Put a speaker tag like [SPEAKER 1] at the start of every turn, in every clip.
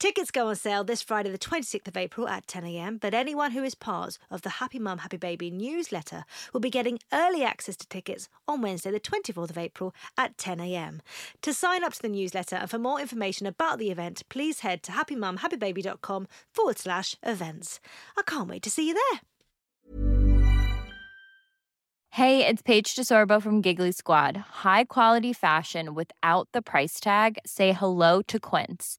[SPEAKER 1] Tickets go on sale this Friday, the 26th of April at 10am, but anyone who is part of the Happy Mum, Happy Baby newsletter will be getting early access to tickets on Wednesday, the 24th of April at 10am. To sign up to the newsletter and for more information about the event, please head to happymumhappybaby.com forward slash events. I can't wait to see you there.
[SPEAKER 2] Hey, it's Paige DeSorbo from Giggly Squad. High quality fashion without the price tag? Say hello to Quince.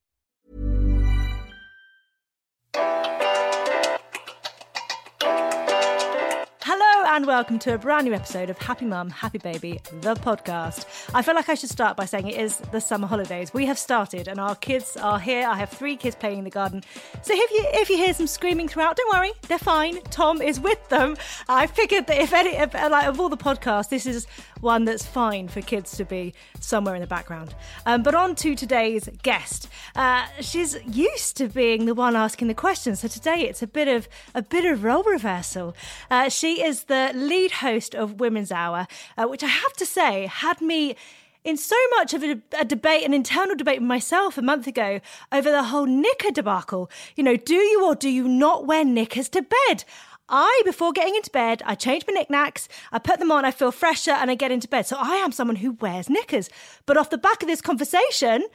[SPEAKER 1] And welcome to a brand new episode of Happy Mum, Happy Baby, the podcast. I feel like I should start by saying it is the summer holidays. We have started and our kids are here. I have three kids playing in the garden. So if you if you hear some screaming throughout, don't worry, they're fine. Tom is with them. I figured that if any if, like of all the podcasts, this is one that's fine for kids to be somewhere in the background. Um, but on to today's guest. Uh, she's used to being the one asking the questions, so today it's a bit of a bit of role reversal. Uh, she is the lead host of Women's Hour, uh, which I have to say had me in so much of a, a, debate, an internal debate with myself a month ago over the whole knicker debacle. You know, do you or do you not wear knickers to bed? I, before getting into bed, I change my knickknacks, I put them on, I feel fresher, and I get into bed. So I am someone who wears knickers. But off the back of this conversation,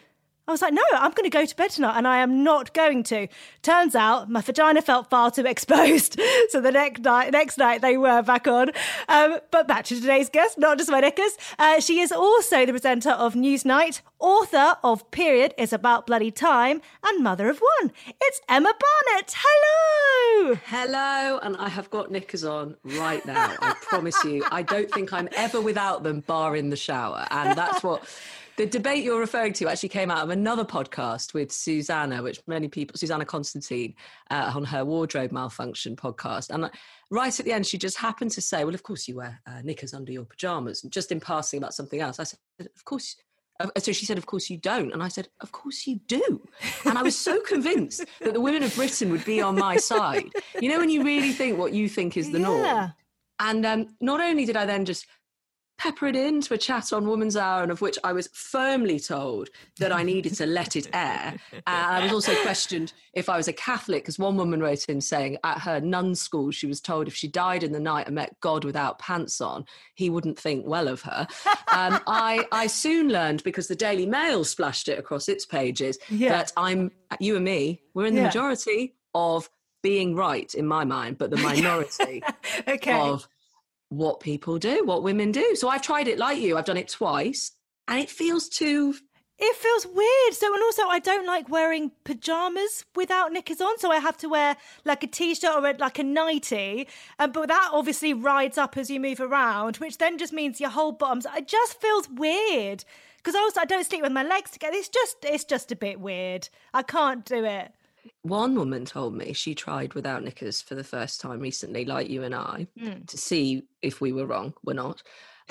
[SPEAKER 1] I was like, no, I'm going to go to bed tonight, and I am not going to. Turns out my vagina felt far too exposed, so the next night, next night they were back on. Um, but back to today's guest, not just my knickers. Uh, she is also the presenter of Newsnight, author of Period is About Bloody Time, and mother of one. It's Emma Barnett. Hello.
[SPEAKER 3] Hello, and I have got knickers on right now. I promise you. I don't think I'm ever without them, bar in the shower, and that's what the debate you're referring to actually came out of another podcast with Susannah, which many people, Susannah Constantine, uh, on her wardrobe malfunction podcast. And right at the end, she just happened to say, Well, of course you wear uh, knickers under your pajamas, just in passing about something else. I said, Of course. Uh, so she said, Of course you don't. And I said, Of course you do. And I was so convinced that the women of Britain would be on my side. You know, when you really think what you think is the yeah. norm. And um, not only did I then just pepper it into a chat on Woman's Hour, and of which I was firmly told that I needed to let it air. And I was also questioned if I was a Catholic, because one woman wrote in saying at her nun school she was told if she died in the night and met God without pants on, he wouldn't think well of her. Um, I, I soon learned, because the Daily Mail splashed it across its pages, yeah. that I'm, you and me, we're in the yeah. majority of being right in my mind, but the minority okay. of what people do, what women do. So I've tried it like you. I've done it twice and it feels too
[SPEAKER 1] it feels weird. So, and also, I don't like wearing pajamas without knickers on. So, I have to wear like a t shirt or a, like a nightie. Um, but that obviously rides up as you move around, which then just means your whole bottoms. It just feels weird because also I don't sleep with my legs together. It's just, it's just a bit weird. I can't do it.
[SPEAKER 3] One woman told me she tried without knickers for the first time recently, like you and I, mm. to see if we were wrong. We're not.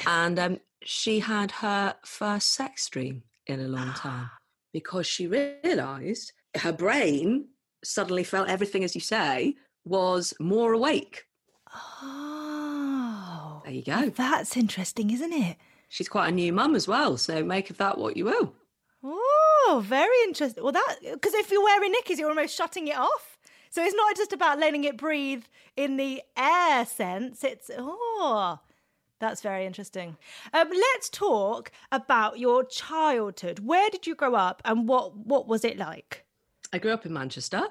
[SPEAKER 3] And um, she had her first sex dream in a long time because she realized her brain suddenly felt everything, as you say, was more awake.
[SPEAKER 1] Oh,
[SPEAKER 3] there you go.
[SPEAKER 1] That's interesting, isn't it?
[SPEAKER 3] She's quite a new mum as well, so make of that what you will.
[SPEAKER 1] Oh, very interesting. Well, that because if you're wearing knickers, you're almost shutting it off. So it's not just about letting it breathe in the air sense. It's, oh, that's very interesting. Um, let's talk about your childhood. Where did you grow up and what, what was it like?
[SPEAKER 3] I grew up in Manchester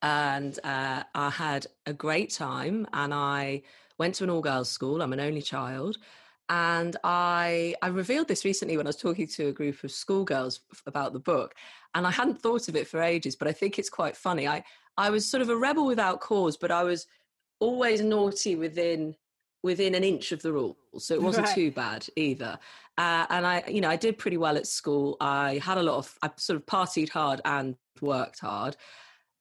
[SPEAKER 3] and uh, I had a great time and I went to an all girls school. I'm an only child. And I, I revealed this recently when I was talking to a group of schoolgirls about the book. And I hadn't thought of it for ages, but I think it's quite funny. I, I was sort of a rebel without cause, but I was always naughty within within an inch of the rules so it wasn't right. too bad either uh, and i you know i did pretty well at school i had a lot of i sort of partied hard and worked hard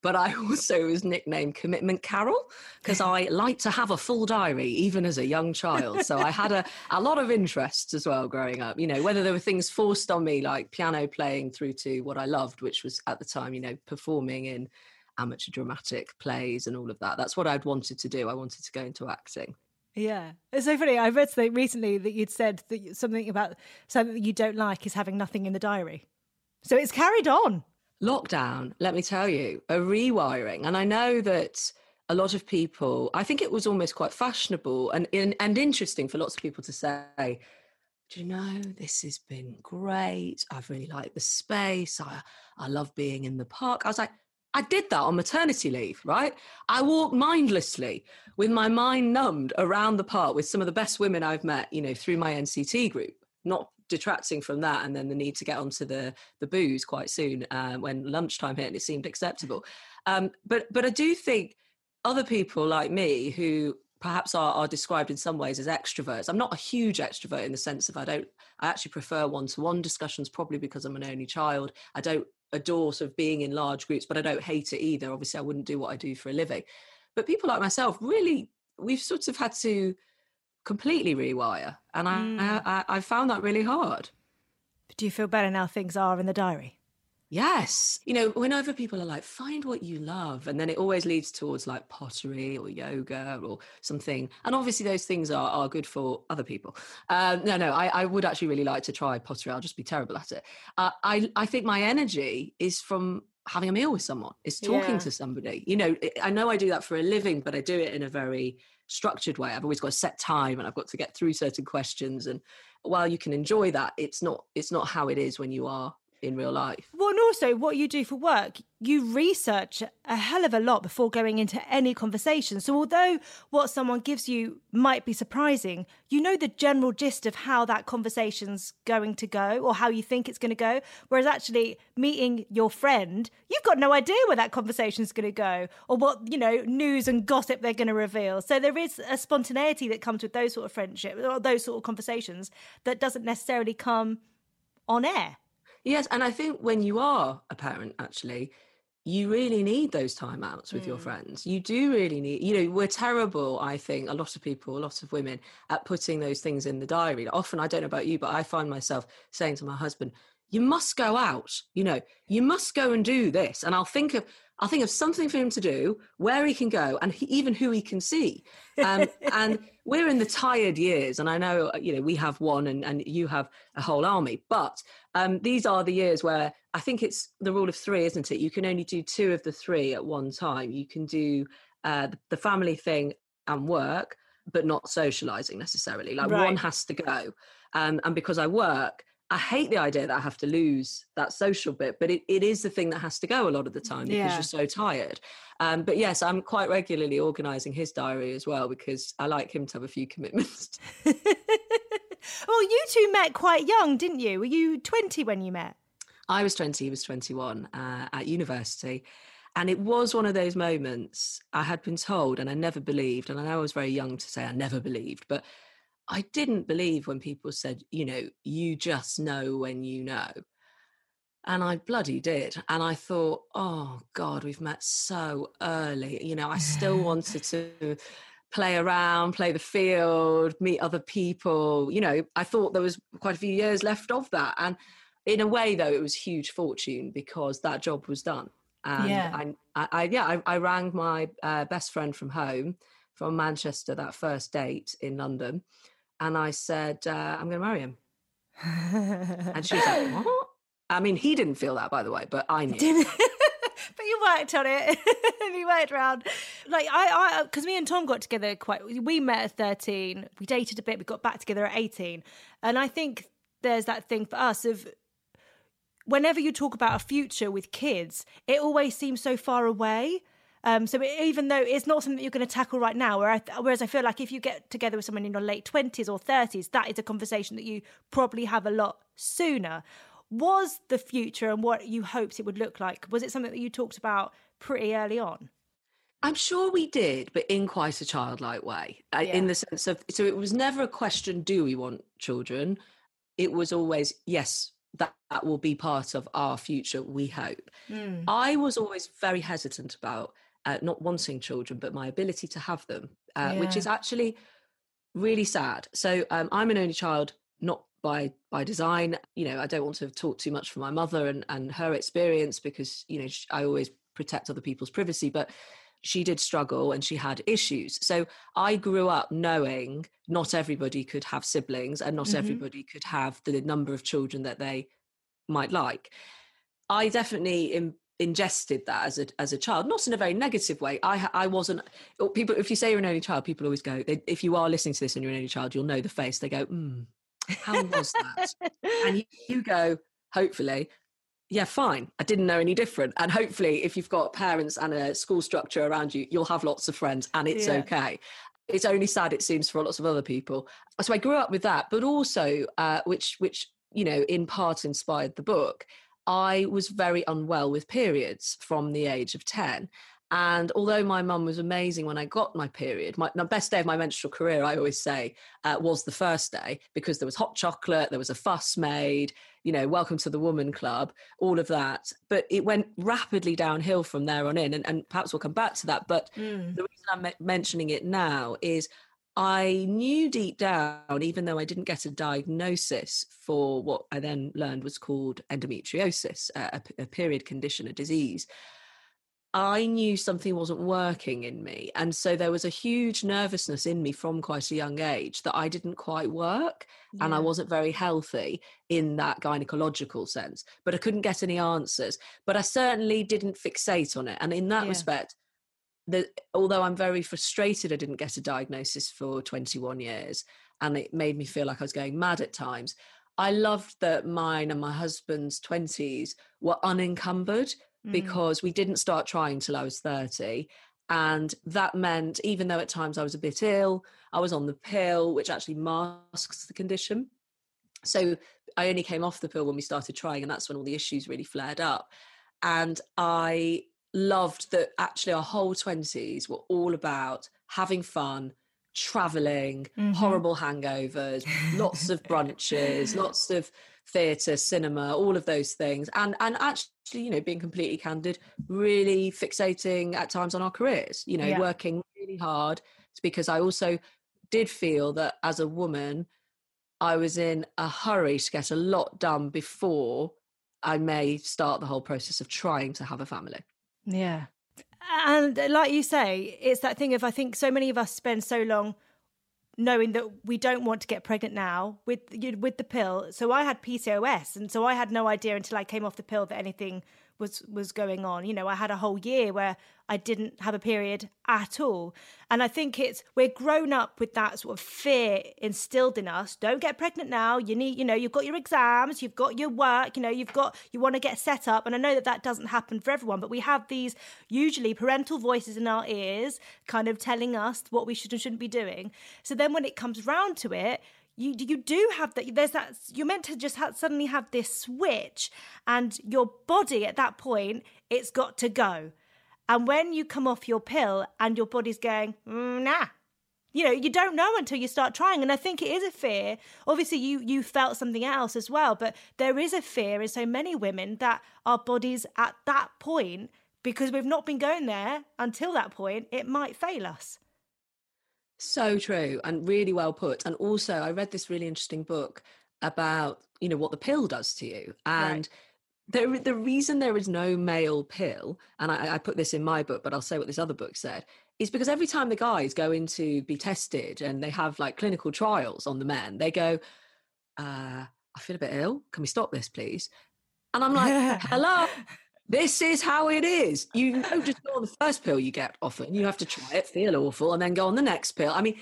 [SPEAKER 3] but I also was nicknamed Commitment Carol because I like to have a full diary even as a young child. So I had a, a lot of interests as well growing up, you know, whether there were things forced on me like piano playing through to what I loved, which was at the time, you know, performing in amateur dramatic plays and all of that. That's what I'd wanted to do. I wanted to go into acting.
[SPEAKER 1] Yeah, it's so funny. I read something recently that you'd said that something about something that you don't like is having nothing in the diary. So it's carried on
[SPEAKER 3] lockdown, let me tell you, a rewiring. And I know that a lot of people, I think it was almost quite fashionable and, and interesting for lots of people to say, do you know, this has been great. I've really liked the space. I, I love being in the park. I was like, I did that on maternity leave, right? I walked mindlessly with my mind numbed around the park with some of the best women I've met, you know, through my NCT group. Not detracting from that and then the need to get onto the the booze quite soon uh, when lunchtime hit and it seemed acceptable. Um, but but i do think other people like me who perhaps are, are described in some ways as extroverts i'm not a huge extrovert in the sense of i don't i actually prefer one-to-one discussions probably because i'm an only child. I don't adore sort of being in large groups but i don't hate it either. Obviously i wouldn't do what i do for a living. But people like myself really we've sort of had to completely rewire. And mm. I, I, I found that really hard.
[SPEAKER 1] But Do you feel better now things are in the diary?
[SPEAKER 3] Yes. You know, whenever people are like, find what you love, and then it always leads towards like pottery or yoga or something. And obviously, those things are, are good for other people. Uh, no, no, I, I would actually really like to try pottery. I'll just be terrible at it. Uh, I, I think my energy is from having a meal with someone, is talking yeah. to somebody. You know, I know I do that for a living, but I do it in a very structured way. I've always got a set time and I've got to get through certain questions. And while you can enjoy that, it's not it's not how it is when you are in real life.
[SPEAKER 1] Well, and also what you do for work, you research a hell of a lot before going into any conversation. So, although what someone gives you might be surprising, you know the general gist of how that conversation's going to go or how you think it's going to go. Whereas, actually, meeting your friend, you've got no idea where that conversation's going to go or what, you know, news and gossip they're going to reveal. So, there is a spontaneity that comes with those sort of friendships or those sort of conversations that doesn't necessarily come on air.
[SPEAKER 3] Yes, and I think when you are a parent, actually, you really need those timeouts with mm. your friends. You do really need, you know, we're terrible, I think, a lot of people, a lot of women, at putting those things in the diary. Often, I don't know about you, but I find myself saying to my husband, you must go out, you know, you must go and do this. And I'll think of, I'll think of something for him to do, where he can go, and he, even who he can see. Um, and we're in the tired years, and I know uh, you know we have one, and, and you have a whole army. But um, these are the years where I think it's the rule of three, isn't it? You can only do two of the three at one time. You can do uh, the family thing and work, but not socializing necessarily. Like right. one has to go. Um, and because I work, I hate the idea that I have to lose that social bit, but it, it is the thing that has to go a lot of the time because yeah. you're so tired. Um, but yes, I'm quite regularly organising his diary as well because I like him to have a few commitments.
[SPEAKER 1] well, you two met quite young, didn't you? Were you 20 when you met?
[SPEAKER 3] I was 20, he was 21 uh, at university. And it was one of those moments I had been told, and I never believed. And I know I was very young to say I never believed, but I didn't believe when people said, you know, you just know when you know. And I bloody did. And I thought, oh God, we've met so early. You know, I still wanted to play around, play the field, meet other people. You know, I thought there was quite a few years left of that. And in a way, though, it was huge fortune because that job was done. And yeah. I, I, yeah, I, I, rang my uh, best friend from home, from Manchester, that first date in London and I said, uh, I'm going to marry him. and she was like, What? I mean, he didn't feel that, by the way, but I knew.
[SPEAKER 1] but you worked on it. You worked around. Like I, I, because me and Tom got together quite. We met at thirteen. We dated a bit. We got back together at eighteen, and I think there's that thing for us of whenever you talk about a future with kids, it always seems so far away. Um, so it, even though it's not something that you're going to tackle right now, where whereas I feel like if you get together with someone in your late twenties or thirties, that is a conversation that you probably have a lot sooner. Was the future and what you hoped it would look like? Was it something that you talked about pretty early on?
[SPEAKER 3] I'm sure we did, but in quite a childlike way, yeah. in the sense of so it was never a question: Do we want children? It was always yes, that, that will be part of our future. We hope. Mm. I was always very hesitant about uh, not wanting children, but my ability to have them, uh, yeah. which is actually really sad. So um, I'm an only child, not by by design. You know, I don't want to talk too much for my mother and and her experience because you know I always protect other people's privacy, but she did struggle and she had issues. So I grew up knowing not everybody could have siblings and not mm-hmm. everybody could have the number of children that they might like. I definitely in, ingested that as a as a child, not in a very negative way. I I wasn't. Oh, people, if you say you're an only child, people always go. They, if you are listening to this and you're an only child, you'll know the face. They go, mm, "How was that?" and you, you go, hopefully, yeah, fine. I didn't know any different. And hopefully, if you've got parents and a school structure around you, you'll have lots of friends and it's yeah. okay. It's only sad, it seems, for lots of other people. So I grew up with that, but also, uh, which, which, you know, in part inspired the book, I was very unwell with periods from the age of 10. And although my mum was amazing when I got my period, my, best day of my menstrual career, I always say, uh, was the first day because there was hot chocolate, there was a fuss made, you know, welcome to the woman club, all of that. But it went rapidly downhill from there on in. And, and perhaps we'll come back to that. But mm. the reason I'm mentioning it now is I knew deep down, even though I didn't get a diagnosis for what I then learned was called endometriosis, a, a period condition, a disease I knew something wasn't working in me. And so there was a huge nervousness in me from quite a young age that I didn't quite work yeah. and I wasn't very healthy in that gynecological sense. But I couldn't get any answers. But I certainly didn't fixate on it. And in that yeah. respect, the, although I'm very frustrated I didn't get a diagnosis for 21 years and it made me feel like I was going mad at times. I loved that mine and my husband's 20s were unencumbered mm. because we didn't start trying till I was 30. And that meant, even though at times I was a bit ill, I was on the pill, which actually masks the condition. So I only came off the pill when we started trying, and that's when all the issues really flared up. And I loved that actually our whole 20s were all about having fun, traveling, mm-hmm. horrible hangovers, lots of brunches, lots of theatre, cinema, all of those things, and and actually, you know, being completely candid, really fixating at times on our careers. You know, yeah. working really hard because I also did feel that as a woman, I was in a hurry to get a lot done before I may start the whole process of trying to have a family.
[SPEAKER 1] Yeah. And uh, like you say, it's that thing of I think so many of us spend so long knowing that we don't want to get pregnant now with with the pill. So I had PCOS, and so I had no idea until I came off the pill that anything was was going on. You know, I had a whole year where I didn't have a period at all. And I think it's we're grown up with that sort of fear instilled in us. Don't get pregnant now. You need, you know, you've got your exams, you've got your work, you know, you've got you want to get set up. And I know that that doesn't happen for everyone, but we have these usually parental voices in our ears kind of telling us what we should and shouldn't be doing. So then when it comes round to it, you you do have that there's that you're meant to just have, suddenly have this switch and your body at that point it's got to go. And when you come off your pill and your body's going mm, nah you know you don't know until you start trying. And i think it is a fear. Obviously you you felt something else as well but there is a fear in so many women that our bodies at that point because we've not been going there until that point it might fail us
[SPEAKER 3] so true and really well put. And also, I read this really interesting book about you know what the pill does to you and. Right. The, the reason there is no male pill, and I, I put this in my book, but I'll say what this other book said, is because every time the guys go in to be tested and they have like clinical trials on the men, they go, uh, I feel a bit ill. Can we stop this, please? And I'm like, hello, this is how it is. You don't just go on the first pill you get often. You have to try it, feel awful, and then go on the next pill. I mean,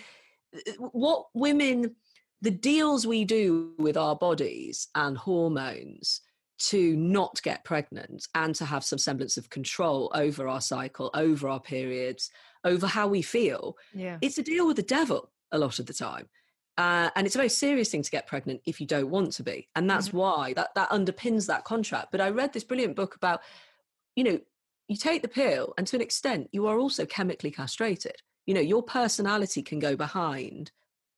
[SPEAKER 3] uh, uh, what women, the deals we do with our bodies and hormones to not get pregnant and to have some semblance of control over our cycle, over our periods, over how we feel.
[SPEAKER 1] Yeah.
[SPEAKER 3] It's a deal with the devil a lot of the time. Uh, and it's a very serious thing to get pregnant if you don't want to be. And that's
[SPEAKER 1] Mm-hmm.
[SPEAKER 3] why that, that underpins that contract. But I read this brilliant book about, you know, you take the pill and to an extent you are also chemically castrated. You know, your personality can go behind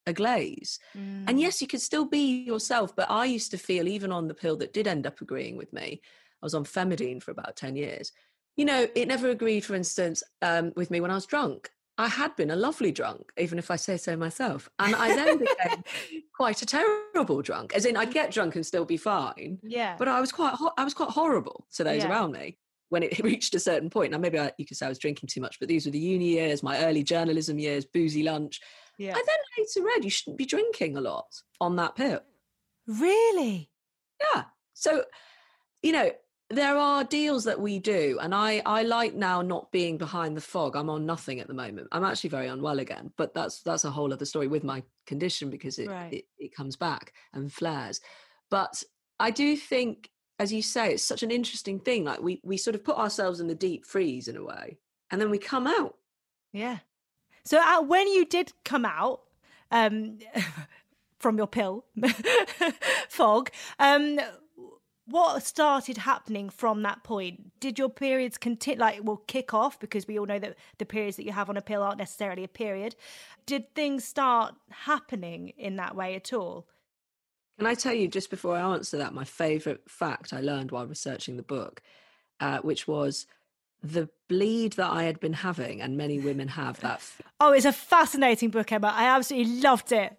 [SPEAKER 3] a glaze.
[SPEAKER 1] Mm.
[SPEAKER 3] And yes, you can still be yourself, but I used to feel, even on the pill that did end up agreeing with me, I was on Femodene for about 10 years. You know, it never agreed, for instance, um, with me when I was drunk. I had been a lovely drunk, even if I say so myself. And I then became quite a terrible drunk, as in I'd get drunk and still be fine.
[SPEAKER 1] yeah.
[SPEAKER 3] But I was quite, ho- I was quite horrible to those
[SPEAKER 1] Yeah.
[SPEAKER 3] around me when it reached a certain point. Now, maybe I, you could say I was drinking too much, but these were the uni years, my early journalism years, boozy lunch.
[SPEAKER 1] yeah.
[SPEAKER 3] I then later read you shouldn't be drinking a lot on that pill.
[SPEAKER 1] Really?
[SPEAKER 3] Yeah. So, you know, there are deals that we do, and I I like now not being behind the fog. I'm on nothing at the moment. I'm actually very unwell again, but that's that's a whole other story with my condition because it
[SPEAKER 1] Right.
[SPEAKER 3] it, it comes back and flares. But I do think, as you say, it's such an interesting thing. Like we we sort of put ourselves in the deep freeze in a way, and then we come out.
[SPEAKER 1] Yeah. So uh, when you did come out um, from your pill fog, um, what started happening from that point? Did your periods continue, like, will kick off because we all know that the periods that you have on a pill aren't necessarily a period. Did things start happening in that way at all?
[SPEAKER 3] Can I tell you just before I answer that, my favourite fact I learned while researching the book, uh, which was the bleed that I had been having, and many women have that.
[SPEAKER 1] Oh, it's a fascinating book, Emma. I absolutely loved it.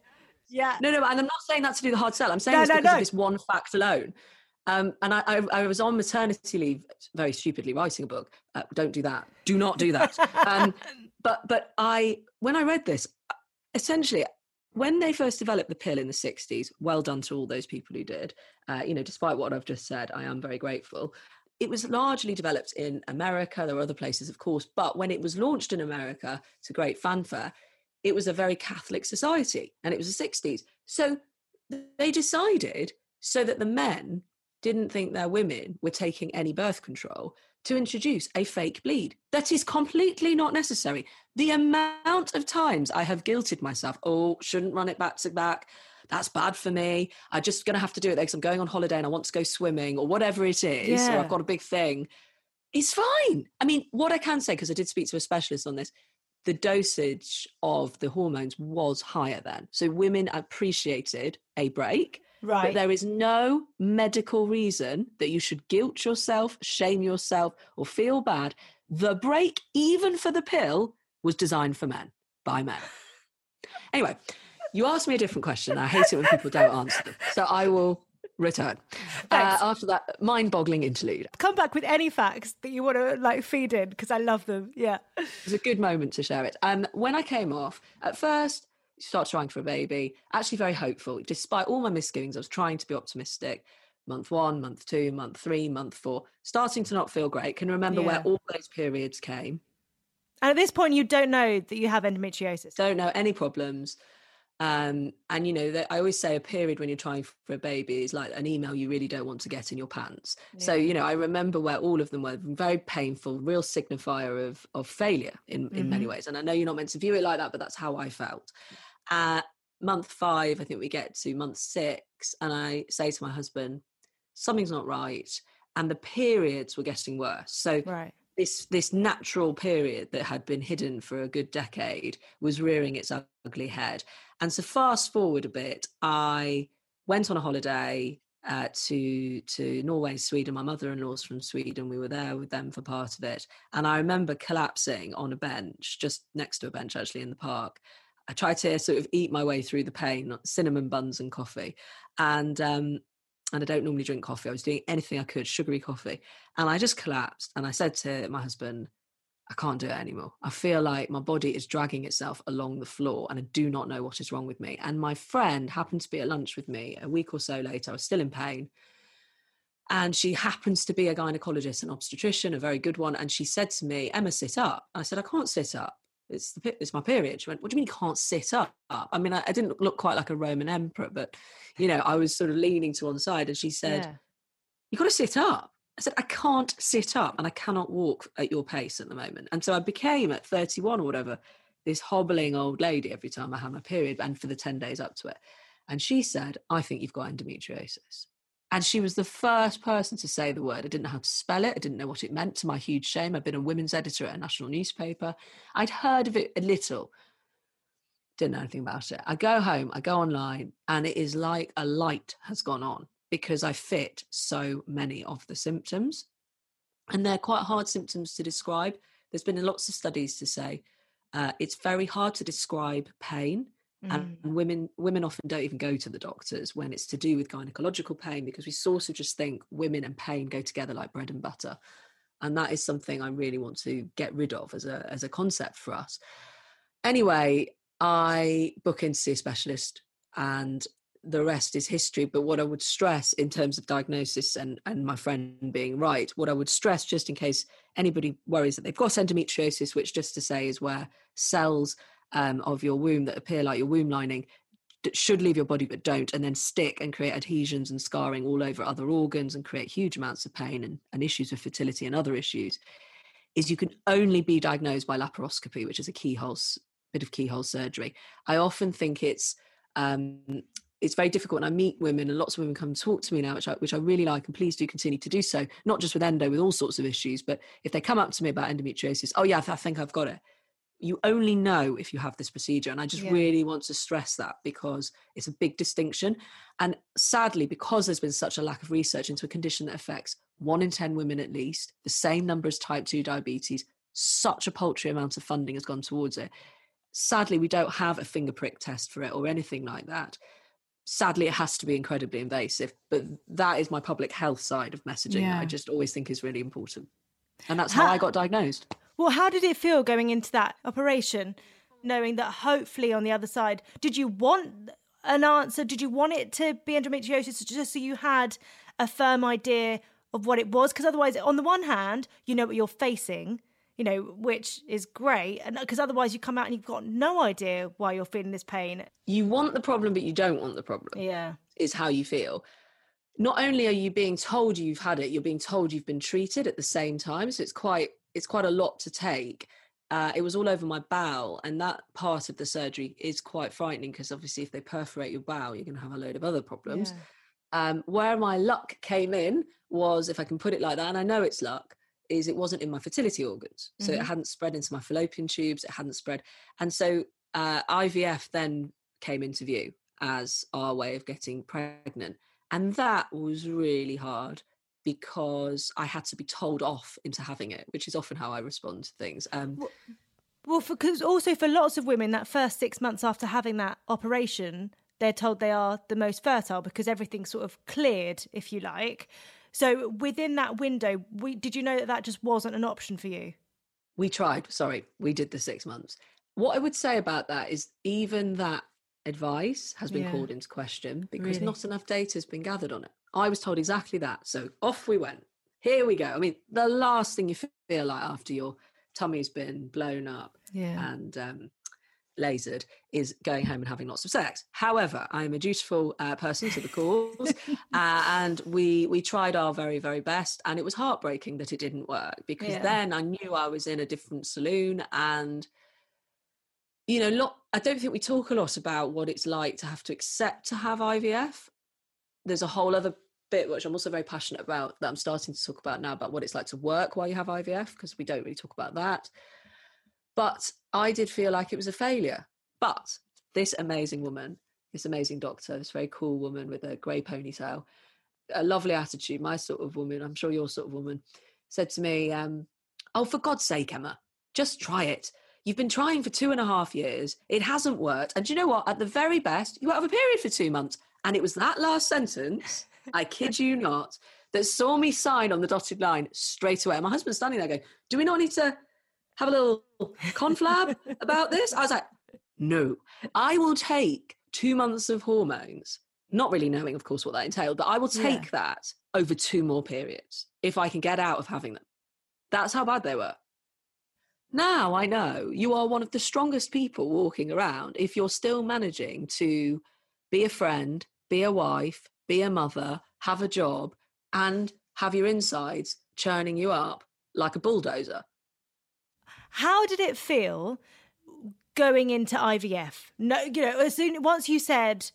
[SPEAKER 1] Yeah.
[SPEAKER 3] No, no, and I'm not saying that to do the hard sell. I'm saying
[SPEAKER 1] No,
[SPEAKER 3] this
[SPEAKER 1] no,
[SPEAKER 3] because
[SPEAKER 1] no.
[SPEAKER 3] of this one fact alone. Um, and I, I, I was on maternity leave, very stupidly writing a book. Uh, don't do that. Do not do that. um, but but I, when I read this, essentially, when they first developed the pill in the 60s, well done to all those people who did. Uh, you know, despite what I've just said, I am very grateful. It was largely developed in America. There were other places, of course, but when it was launched in America to great fanfare, it was a very Catholic society and it was the 60s. So they decided, so that the men didn't think their women were taking any birth control, to introduce a fake bleed that is completely not necessary. The amount of times I have guilted myself, oh, shouldn't run it back to back. That's bad for me. I'm just going to have to do it because I'm going on holiday and I want to go swimming or whatever it is, or I've got a big thing. It's fine. I mean, what I can say, because I did speak to a specialist on this, the dosage of the hormones was higher then. So women appreciated a break. But
[SPEAKER 1] Right.
[SPEAKER 3] there is no medical reason that you should guilt yourself, shame yourself, or feel bad. The break, even for the pill, was designed for men by men. Anyway, you asked me a different question. I hate it when people don't answer them. So I will return. Uh, after that mind boggling interlude,
[SPEAKER 1] Come back with any facts that you want to like feed in because I love them. Yeah.
[SPEAKER 3] it was a good moment to share it. Um, when I came off, at first, start trying for a baby. Actually, very hopeful. Despite all my misgivings, I was trying to be optimistic. Month one, month two, month three, month four, starting to not feel great. Can remember where all those periods came.
[SPEAKER 1] And at this point, you don't know that you have endometriosis.
[SPEAKER 3] Don't know any problems. Um, and you know, that I always say a period when you're trying for a baby is like an email you really don't want to get in your pants. So, you know, I remember where all of them were very painful, real signifier of of failure in, in many ways. And I know you're not meant to view it like that, but that's how I felt. At month five, I think we get to month six, and I say to my husband, something's not right. And the periods were getting worse. So
[SPEAKER 1] Right.
[SPEAKER 3] this this natural period that had been hidden for a good decade was rearing its ugly head. And so fast forward a bit, I went on a holiday uh, to to Norway, Sweden. My mother-in-law's from Sweden. We were there with them for part of it, and I remember collapsing on a bench just next to a bench, actually in the park. I tried to sort of eat my way through the pain, cinnamon buns and coffee, and um, and I don't normally drink coffee. I was doing anything I could, sugary coffee, and I just collapsed. And I said to my husband, I can't do it anymore. I feel like my body is dragging itself along the floor and I do not know what is wrong with me. And my friend happened to be at lunch with me a week or so later. I was still in pain. And she happens to be a gynecologist and obstetrician, a very good one. And she said to me, Emma, sit up. I said, I can't sit up. It's, the, it's my period. She went, What do you mean you can't sit up? I mean, I, I didn't look quite like a Roman emperor, but, you know, I was sort of leaning to one side. And she said, yeah. You've got to sit up. I said, I can't sit up and I cannot walk at your pace at the moment. And so I became at 31 or whatever, this hobbling old lady every time I had my period and for the 10 days up to it. And she said, I think you've got endometriosis. And she was the first person to say the word. I didn't know how to spell it. I didn't know what it meant to my huge shame. I've been a women's editor at a national newspaper. I'd heard of it a little, didn't know anything about it. I go home, I go online, and it is like a light has gone on because I fit so many of the symptoms. And they're quite hard symptoms to describe. There's been lots of studies to say uh, it's very hard to describe pain Mm. And women women often don't even go to the doctors when it's to do with gynecological pain because we sort of just think women and pain go together like bread and butter. And that is something I really want to get rid of as a as a concept for us. Anyway, I book in to see a specialist and the rest is history. But what I would stress in terms of diagnosis and, and my friend being right, what I would stress just in case anybody worries that they've got endometriosis, which just to say is where cells um, of your womb that appear like your womb lining that should leave your body but don't and then stick and create adhesions and scarring all over other organs and create huge amounts of pain and, and issues with fertility and other issues is you can only be diagnosed by laparoscopy which is a keyhole bit of keyhole surgery. I often think it's um, it's very difficult and i meet women and lots of women come and talk to me now which I, which I really like and please do continue to do so not just with endo with all sorts of issues but if they come up to me about endometriosis oh yeah i think i've got it you only know if you have this procedure and i just yeah. really want to stress that because it's a big distinction and sadly because there's been such a lack of research into a condition that affects 1 in 10 women at least the same number as type 2 diabetes such a paltry amount of funding has gone towards it sadly we don't have a finger prick test for it or anything like that sadly it has to be incredibly invasive but that is my public health side of messaging yeah. that i just always think is really important and that's how, how i got diagnosed
[SPEAKER 1] well, how did it feel going into that operation, knowing that hopefully on the other side, did you want an answer? Did you want it to be endometriosis just so you had a firm idea of what it was? Because otherwise, on the one hand, you know what you're facing, you know, which is great. And because otherwise, you come out and you've got no idea why you're feeling this pain.
[SPEAKER 3] You want the problem, but you don't want the problem.
[SPEAKER 1] Yeah.
[SPEAKER 3] Is how you feel. Not only are you being told you've had it, you're being told you've been treated at the same time. So it's quite it's quite a lot to take. Uh, it was all over my bowel, and that part of the surgery is quite frightening because obviously, if they perforate your bowel, you're going to have a load of other problems. Yeah. Um, where my luck came in was, if I can put it like that, and I know it's luck, is it wasn't in my fertility organs, so mm-hmm. it hadn't spread into my fallopian tubes, it hadn't spread, and so uh, IVF then came into view as our way of getting pregnant, and that was really hard because I had to be told off into having it, which is often how I respond to things. Um,
[SPEAKER 1] well, because also for lots of women, that first six months after having that operation, they're told they are the most fertile because everything's sort of cleared, if you like. So within that window, we, did you know that that just wasn't an option for you?
[SPEAKER 3] We tried. Sorry, we did the six months. What I would say about that is even that advice has been yeah. called into question because really? not enough data has been gathered on it. I was told exactly that. So off we went. Here we go. I mean, the last thing you feel like after your tummy's been blown up yeah. and um, lasered is going home and having lots of sex. However, I'm a dutiful uh, person to the cause, uh, and we we tried our very very best, and it was heartbreaking that it didn't work because yeah. then I knew I was in a different saloon and. You know, lot, I don't think we talk a lot about what it's like to have to accept to have IVF there's a whole other bit which I'm also very passionate about that I'm starting to talk about now about what it's like to work while you have IVF because we don't really talk about that. But I did feel like it was a failure. But this amazing woman, this amazing doctor, this very cool woman with a grey ponytail, a lovely attitude, my sort of woman, I'm sure your sort of woman, said to me, um, Oh, for God's sake, Emma, just try it. You've been trying for two and a half years. It hasn't worked. And you know what? At the very best, you won't have a period for two months. And it was that last sentence, I kid you not, that saw me sign on the dotted line straight away. And my husband's standing there going, Do we not need to have a little conflab about this? I was like, No, I will take two months of hormones not really knowing, of course, what that entailed. But I will take yeah. that over two more periods if I can get out of having them. That's how bad they were. Now I know you are one of the strongest people walking around if you're still managing to be a friend, be a wife, be a mother, have a job, and have your insides churning you up like a bulldozer.
[SPEAKER 1] How did it feel going into IVF? No, you know, as soon once you said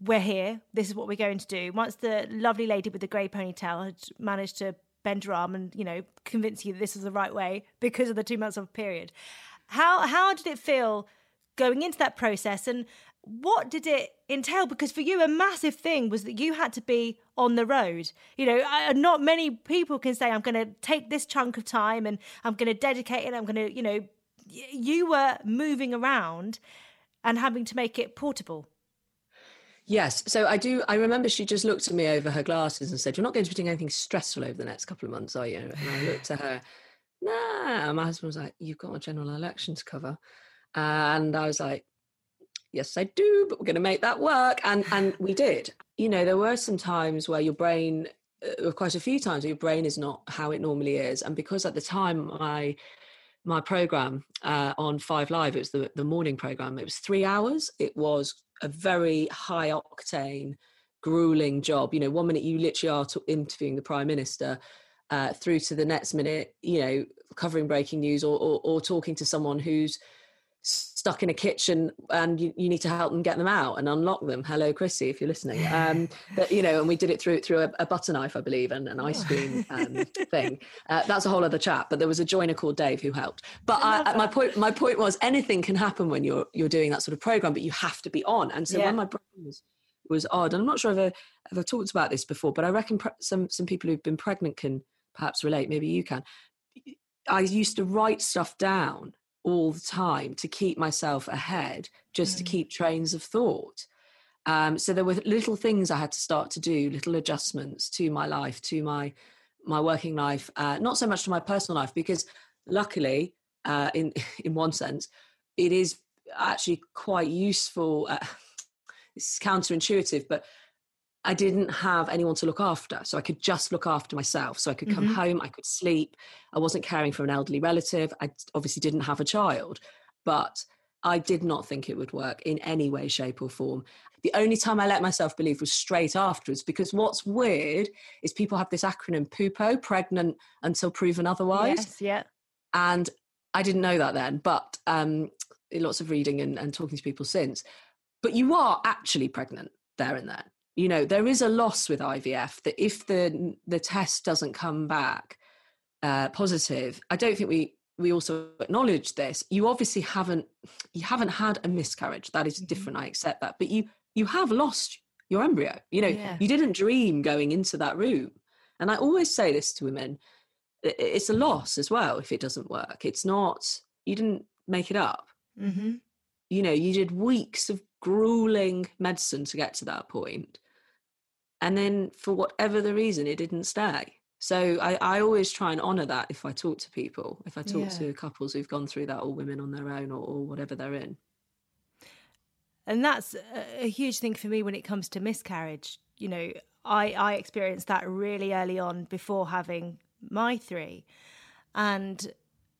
[SPEAKER 1] we're here, this is what we're going to do. Once the lovely lady with the grey ponytail had managed to bend your arm and you know convince you that this is the right way because of the two months of period, how how did it feel going into that process and what did it entail? Because for you, a massive thing was that you had to be on the road. You know, not many people can say, I'm going to take this chunk of time and I'm going to dedicate it. I'm going to, you know, you were moving around and having to make it portable.
[SPEAKER 3] Yes. So I do. I remember she just looked at me over her glasses and said, You're not going to be doing anything stressful over the next couple of months, are you? And I looked at her, Nah. My husband was like, You've got a general election to cover. And I was like, yes i do but we're going to make that work. And and we did. You know there were some times where your brain uh, quite a few times your brain is not how it normally is. And because at the time my my program uh, on five live it was the, the morning program it was three hours. It was a very high octane grueling job. You know one minute you literally are interviewing the prime minister uh, through to the next minute you know covering breaking news or, or, or talking to someone who's stuck in a kitchen and you, you, need to help them get them out and unlock them. Hello chrissy if you're listening. Um but you know and we did it through through a, a butter knife i believe and an ice cream um, thing. Uh, that's a whole other chat but there was a joiner called dave who helped. But I, my point my point was anything can happen when you're you're doing that sort of program but you have to be on. And so yeah. when my brain was was odd and i'm not sure if i ever talked about this before but i reckon pre- some some people who've been pregnant can perhaps relate maybe you can. I used to write stuff down all the time to keep myself ahead, just mm. to keep trains of thought. Um, so there were little things I had to start to do, little adjustments to my life, to my my working life, uh, not so much to my personal life, because luckily, uh, in in one sense, it is actually quite useful. Uh, it's counterintuitive, but I didn't have anyone to look after. So I could just look after myself. So I could come mm-hmm. home, I could sleep. I wasn't caring for an elderly relative. I obviously didn't have a child, but I did not think it would work in any way, shape, or form. The only time I let myself believe was straight afterwards, because what's weird is people have this acronym PUPO, pregnant until proven otherwise.
[SPEAKER 1] Yes, yeah.
[SPEAKER 3] And I didn't know that then, but um, lots of reading and, and talking to people since. But you are actually pregnant there and then you know there is a loss with ivf that if the the test doesn't come back uh, positive i don't think we we also acknowledge this you obviously haven't you haven't had a miscarriage. That is mm-hmm. different i accept that. But you you have lost your embryo. You know yeah. you didn't dream going into that room. And i always say this to women it's a loss as well if it doesn't work. It's not you didn't make it up. Mm-hmm. you know you did weeks of grueling medicine to get to that point and then for whatever the reason it didn't stay. So I, I always try and honor that if i talk to people if i talk yeah. to couples who've gone through that or women on their own or, or whatever they're in.
[SPEAKER 1] And that's a huge thing for me when it comes to miscarriage. You know i i experienced that really early on before having my three and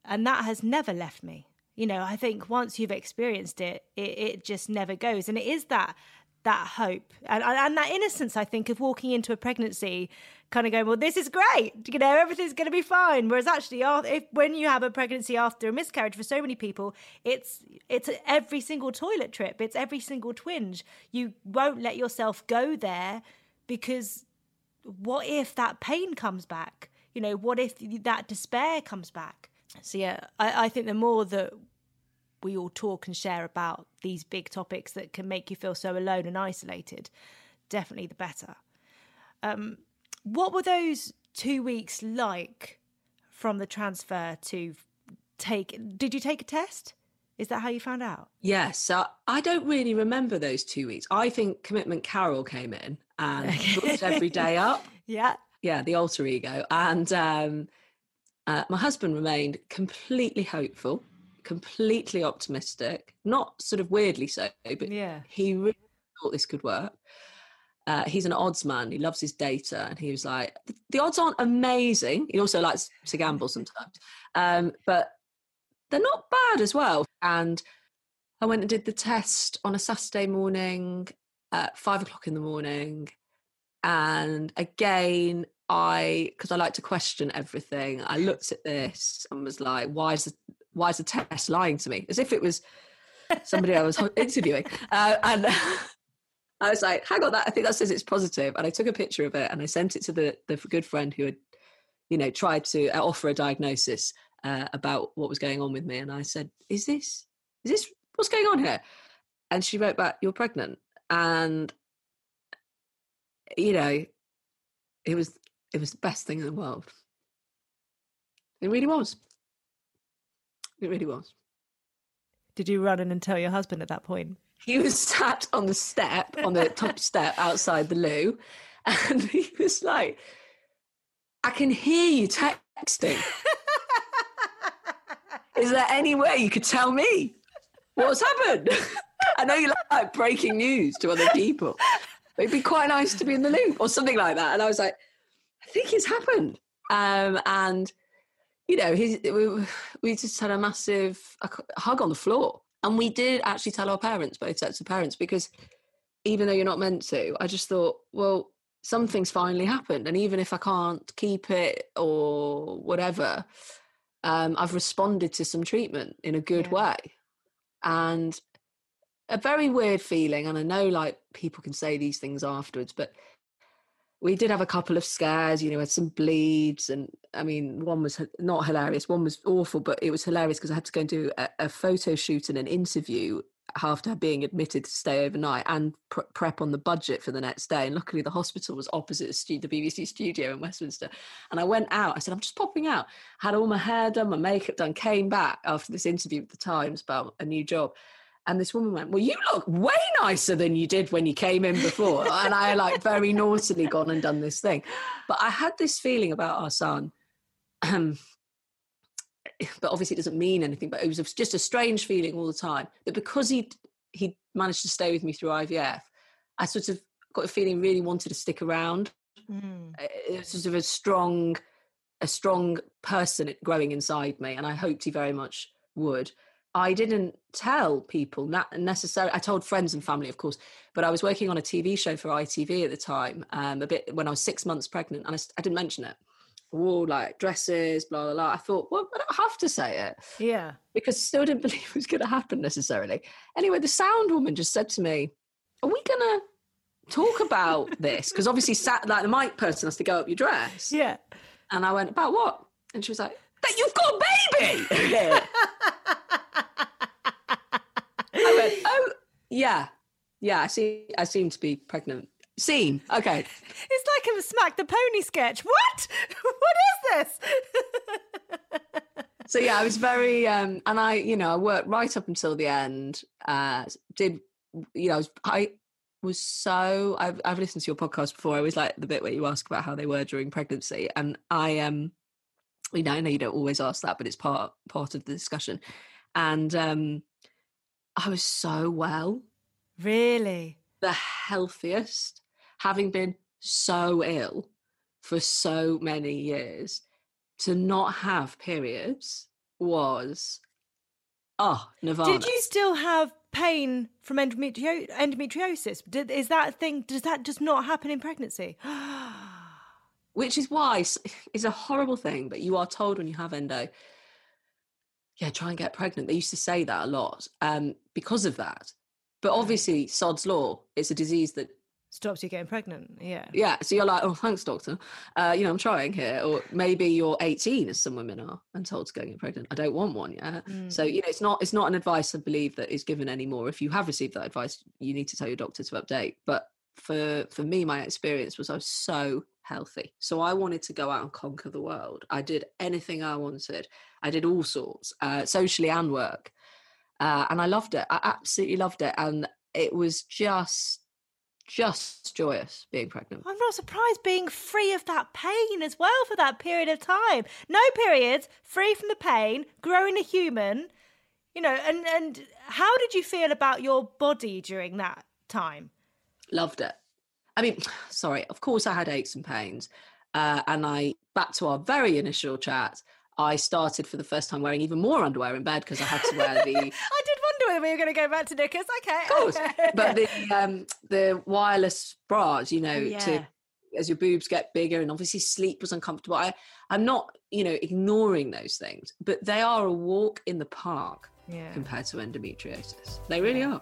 [SPEAKER 1] and that has never left me. You know i think once you've experienced it it, it just never goes. And it is that that hope and, and that innocence, I think, of walking into a pregnancy kind of going, well, this is great, you know, everything's going to be fine. Whereas actually, if when you have a pregnancy after a miscarriage, for so many people, it's it's every single toilet trip, it's every single twinge. You won't let yourself go there because what if that pain comes back? You know, what if that despair comes back? So yeah, I, I think the more that we all talk and share about these big topics that can make you feel so alone and isolated, definitely the better. Um, what were those two weeks like from the transfer to take? Did you take a test? Is that how you found out?
[SPEAKER 3] Yes. So I don't really remember those two weeks. I think Commitment Carol came in and booked every day up.
[SPEAKER 1] Yeah.
[SPEAKER 3] Yeah, the alter ego. And um, uh, my husband remained completely hopeful completely optimistic, not sort of weirdly so, but yeah. he really thought this could work. Uh, he's an odds man. He loves his data, and he was like, "The odds aren't amazing." He also likes to gamble sometimes, um, but they're not bad as well. And I went and did the test on a Saturday morning at five o'clock in the morning, and again, I because I like to question everything. I looked at this and was like, "Why is the why is the test lying to me?" As if it was somebody I was interviewing, uh, and I was like, "Hang on, that I think that says it's positive." And I took a picture of it and I sent it to the the good friend who had, you know, tried to uh, offer a diagnosis uh, about what was going on with me. And I said, "Is this is this what's going on here?" And she wrote back, "You're pregnant." And you know, it was it was the best thing in the world. It really was. It really was.
[SPEAKER 1] Did you run in and tell your husband at that point?
[SPEAKER 3] He was sat on the step, on the top step outside the loo, and he was like, I can hear you texting. Is there any way you could tell me what's happened? I know you like breaking news to other people. But it'd be quite nice to be in the loop or something like that. And I was like, I think it's happened. Um, and you know, he, we, we just had a massive hug on the floor. And we did actually tell our parents, both sets of parents, because even though you're not meant to, I just thought, well, something's finally happened. And even if I can't keep it or whatever, um, I've responded to some treatment in a good yeah. way. And a very weird feeling. And I know like people can say these things afterwards, but we did have a couple of scares, you know, had some bleeds. And I mean, one was not hilarious, one was awful, but it was hilarious because I had to go and do a, a photo shoot and an interview after being admitted to stay overnight and pr- prep on the budget for the next day. And luckily, the hospital was opposite the, the BBC studio in Westminster. And I went out. I said, I'm just popping out. Had all my hair done, my makeup done. Came back after this interview with the Times about a new job. And this woman went, Well, you look way nicer than you did when you came in before. and I like very naughtily gone and done this thing. But I had this feeling about our son. Um, but obviously it doesn't mean anything, but it was just a strange feeling all the time that because he he managed to stay with me through IVF, I sort of got a feeling really wanted to stick around. Mm. It was sort of a strong, a strong person growing inside me, and I hoped he very much would. I didn't tell people not necessarily. I told friends and family, of course, but I was working on a TV show for ITV at the time, um, a bit when I was six months pregnant, and I, I didn't mention it. Oh, like dresses, blah blah blah. I thought, well, I don't have to say it,
[SPEAKER 1] yeah,
[SPEAKER 3] because I still didn't believe it was going to happen necessarily. Anyway, the sound woman just said to me, "Are we gonna talk about this?" Because obviously, sat like the mic person has to go up your dress,
[SPEAKER 1] yeah.
[SPEAKER 3] And I went, "About what?" And she was like, "That you've got a baby." Oh, yeah, yeah. I see. I seem to be pregnant. Seem okay.
[SPEAKER 1] It's like a smack the pony sketch. What? what is this?
[SPEAKER 3] so yeah, I was very, um, and I, you know, I worked right up until the end. Uh, did you know? I was, I was so. I've I've listened to your podcast before. I was like the bit where you ask about how they were during pregnancy, and I um, you know, I know you don't always ask that, but it's part part of the discussion. And um, I was so well.
[SPEAKER 1] Really?
[SPEAKER 3] The healthiest, having been so ill for so many years, to not have periods was oh nirvana.
[SPEAKER 1] Did you still have pain from endometrio- endometriosis? Did, is that a thing? Does that just not happen in pregnancy?
[SPEAKER 3] Which is why it's a horrible thing, but you are told when you have endo yeah, try and get pregnant. They used to say that a lot um, because of that. But obviously, Sod's Law, it's a disease that
[SPEAKER 1] stops you getting pregnant. Yeah.
[SPEAKER 3] Yeah. So you're like, oh, thanks, doctor. Uh, you know, I'm trying here. Or maybe you're 18, as some women are, and told to go get pregnant. I don't want one. Yeah. Mm. So you know, it's not it's not an advice I believe that is given anymore. If you have received that advice, you need to tell your doctor to update. But for for me, my experience was I was so healthy. So I wanted to go out and conquer the world. I did anything I wanted. I did all sorts, uh, socially and work. Uh, and I loved it. I absolutely loved it. And it was just just joyous being pregnant.
[SPEAKER 1] I'm not surprised being free of that pain as well for that period of time. No periods, free from the pain, growing a human. You know, and and how did you feel about your body during that time?
[SPEAKER 3] Loved it. I mean, sorry, of course I had aches and pains. Uh, and I, back to our very initial chat, I started for the first time wearing even more underwear in bed because I had to wear the. I did
[SPEAKER 1] wonder whether we were going to go back to knickers. Okay,
[SPEAKER 3] of course, but the um, the wireless bras, you know, yeah. to as your boobs get bigger, and obviously sleep was uncomfortable. I I'm not, you know, ignoring those things, but they are a walk in the park yeah. compared to endometriosis. They really are.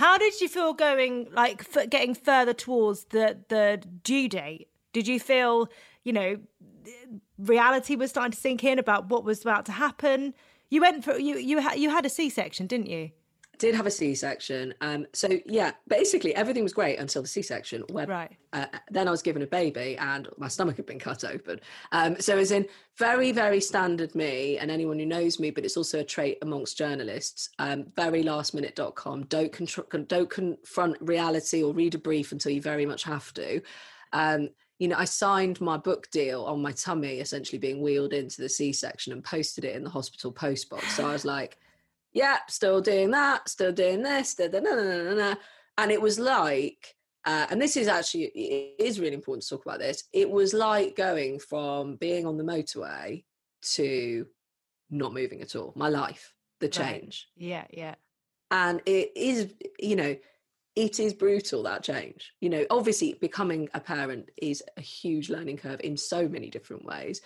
[SPEAKER 1] How did you feel going like getting further towards the the due date? Did you feel, you know, reality was starting to sink in about what was about to happen? You went for you you you had a C-section, didn't you?
[SPEAKER 3] Did have a C-section. Um, so yeah, basically everything was great until the C-section. Where
[SPEAKER 1] right.
[SPEAKER 3] uh, then I was given a baby and my stomach had been cut open. Um, so as in very very standard me and anyone who knows me, but it's also a trait amongst journalists. Um, very lastminute.com. Don't contr- don't confront reality or read a brief until you very much have to. Um, you know, I signed my book deal on my tummy, essentially being wheeled into the C-section, and posted it in the hospital post box. So I was like yeah, still doing that, still doing this, da, da, da, and it was like, uh, and this is actually it is really important to talk about this. It was like going from being on the motorway to not moving at all. My life, the change.
[SPEAKER 1] Right. Yeah, yeah.
[SPEAKER 3] And it is, you know, it is brutal that change. You know, obviously becoming a parent is a huge learning curve in so many different ways.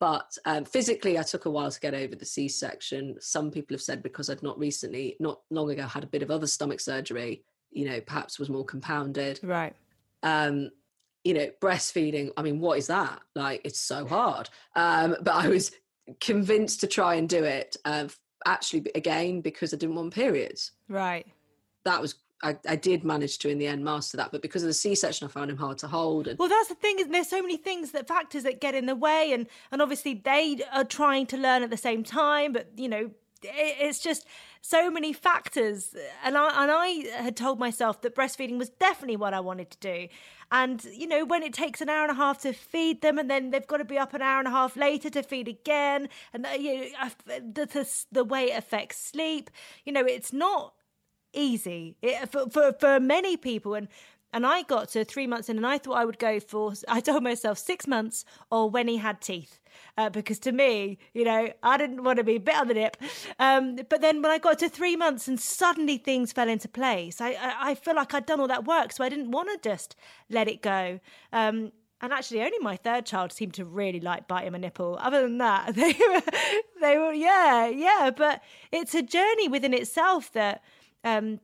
[SPEAKER 3] But um, physically, I took a while to get over the C section. Some people have said because I'd not recently, not long ago, had a bit of other stomach surgery, you know, perhaps was more compounded.
[SPEAKER 1] Right.
[SPEAKER 3] Um, you know, breastfeeding, I mean, what is that? Like, it's so hard. Um, but I was convinced to try and do it uh, actually, again, because I didn't want periods.
[SPEAKER 1] Right.
[SPEAKER 3] That was I, I, did manage to in the end master that, but because of the C-section, I found him hard to hold. And...
[SPEAKER 1] Well, that's the thing is there's so many things that factors that get in the way, and and obviously they are trying to learn at the same time, but you know it's just so many factors and I and I had told myself that breastfeeding was definitely what I wanted to do and you know when it takes an hour and a half to feed them and then they've got to be up an hour and a half later to feed again and uh, you know, the, the, the way it affects sleep you know it's not easy. It, for, for for many people and and I got to three months in and I thought I would go for I told myself six months or when he had teeth. Uh, because to me you know I didn't want to be bit on the nip. Um, but then when I got to three months and suddenly things fell into place I, I, I feel like I'd done all that work so I didn't want to just let it go. Um, and actually only my third child seemed to really like biting my nipple. Other than that they were they were yeah yeah but it's a journey within itself that um,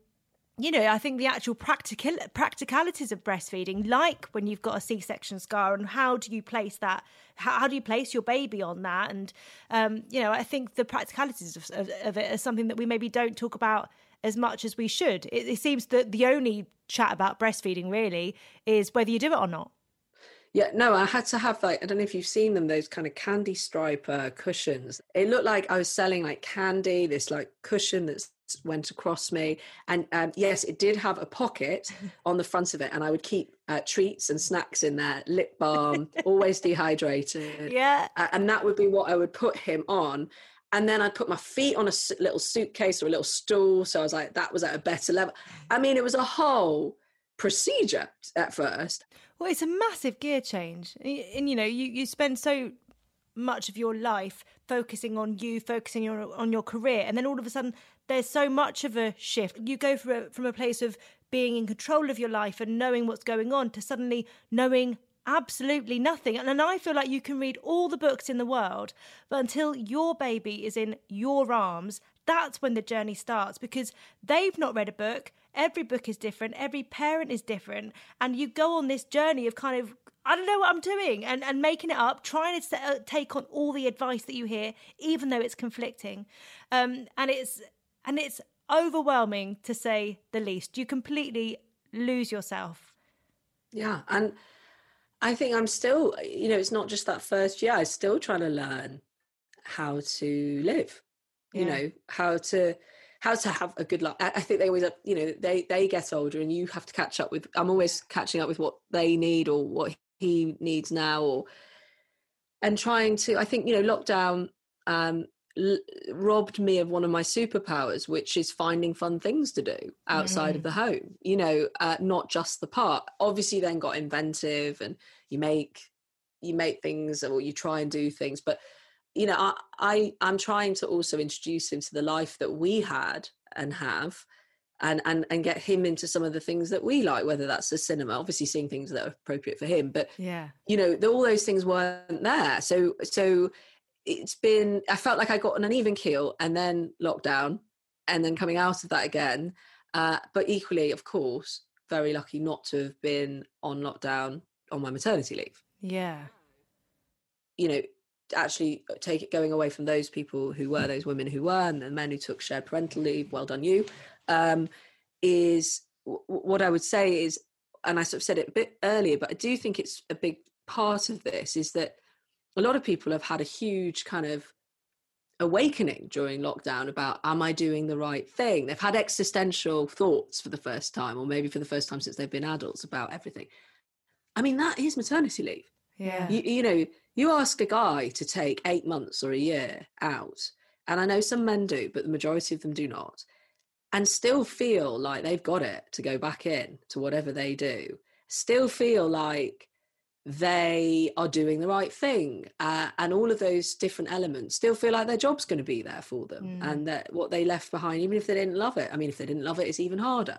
[SPEAKER 1] you know, I think the actual practical practicalities of breastfeeding, like when you've got a C-section scar, and how do you place that? How, how do you place your baby on that? And um, you know, I think the practicalities of, of, of, it are something that we maybe don't talk about as much as we should. It, it seems that the only chat about breastfeeding really is whether you do it or not.
[SPEAKER 3] Yeah, no, I had to have like I don't know if you've seen them, those kind of candy stripe cushions. It looked like I was selling like candy, this like cushion that's went across me. And um, yes, it did have a pocket on the front of it, and I would keep uh, treats and snacks in there, lip balm, always dehydrated.
[SPEAKER 1] Yeah.
[SPEAKER 3] Uh, and that would be what I would put him on. And then I'd put my feet on a little suitcase or a little stool. So I was like, that was at a better level. I mean, it was a whole procedure at first.
[SPEAKER 1] Well, it's a massive gear change. And, you know, you, you spend so much of your life focusing on you, focusing on, on your career. And then all of a sudden, there's so much of a shift. You go from a, from a place of being in control of your life and knowing what's going on to suddenly knowing absolutely nothing. And, and I feel like you can read all the books in the world, but until your baby is in your arms, that's when the journey starts because they've not read a book. Every book is different, every parent is different. And you go on this journey of kind of I don't know what I'm doing, and and making it up, trying to uh, take on all the advice that you hear, even though it's conflicting, um, and it's and it's overwhelming to say the least. You completely lose yourself.
[SPEAKER 3] Yeah, and I think I'm still, you know, it's not just that first year. I'm still trying to learn how to live. You know how to how to have a good life. I I think they always, you know, they they get older, and you have to catch up with. I'm always catching up with what they need or what he needs now, or and trying to. I think you know, lockdown um, l- robbed me of one of my superpowers, which is finding fun things to do outside of the home. You know, uh, not just the park. Obviously, then got inventive, and you make you make things or you try and do things, but you know, I, I I'm trying to also introduce him to the life that we had and have. And, and and get him into some of the things that we like, whether that's the cinema, obviously seeing things that are appropriate for him, but
[SPEAKER 1] Yeah.
[SPEAKER 3] you know the, all those things weren't there so so it's been i felt like i got on an even keel and then lockdown and then coming out of that again uh, but equally of course very lucky not to have been on lockdown on my maternity leave
[SPEAKER 1] Yeah.
[SPEAKER 3] you know actually take it going away from those people who were those women who were and the men who took shared parental leave well done you um, is w- w- what i would say is and i sort of said it a bit earlier but i do think it's a big part of this is that a lot of people have had a huge kind of awakening during lockdown about am i doing the right thing? They've had existential thoughts for the first time or maybe for the first time since they've been adults about everything. I mean that is maternity leave.
[SPEAKER 1] Yeah.
[SPEAKER 3] you, you know you ask a guy to take eight months or a year out and i know some men do but the majority of them do not and still feel like they've got it to go back in to whatever they do still feel like they are doing the right thing uh, and all of those different elements still feel like their job's going to be there for them
[SPEAKER 1] Mm.
[SPEAKER 3] and that what they left behind even if they didn't love it i mean if they didn't love it it's even harder.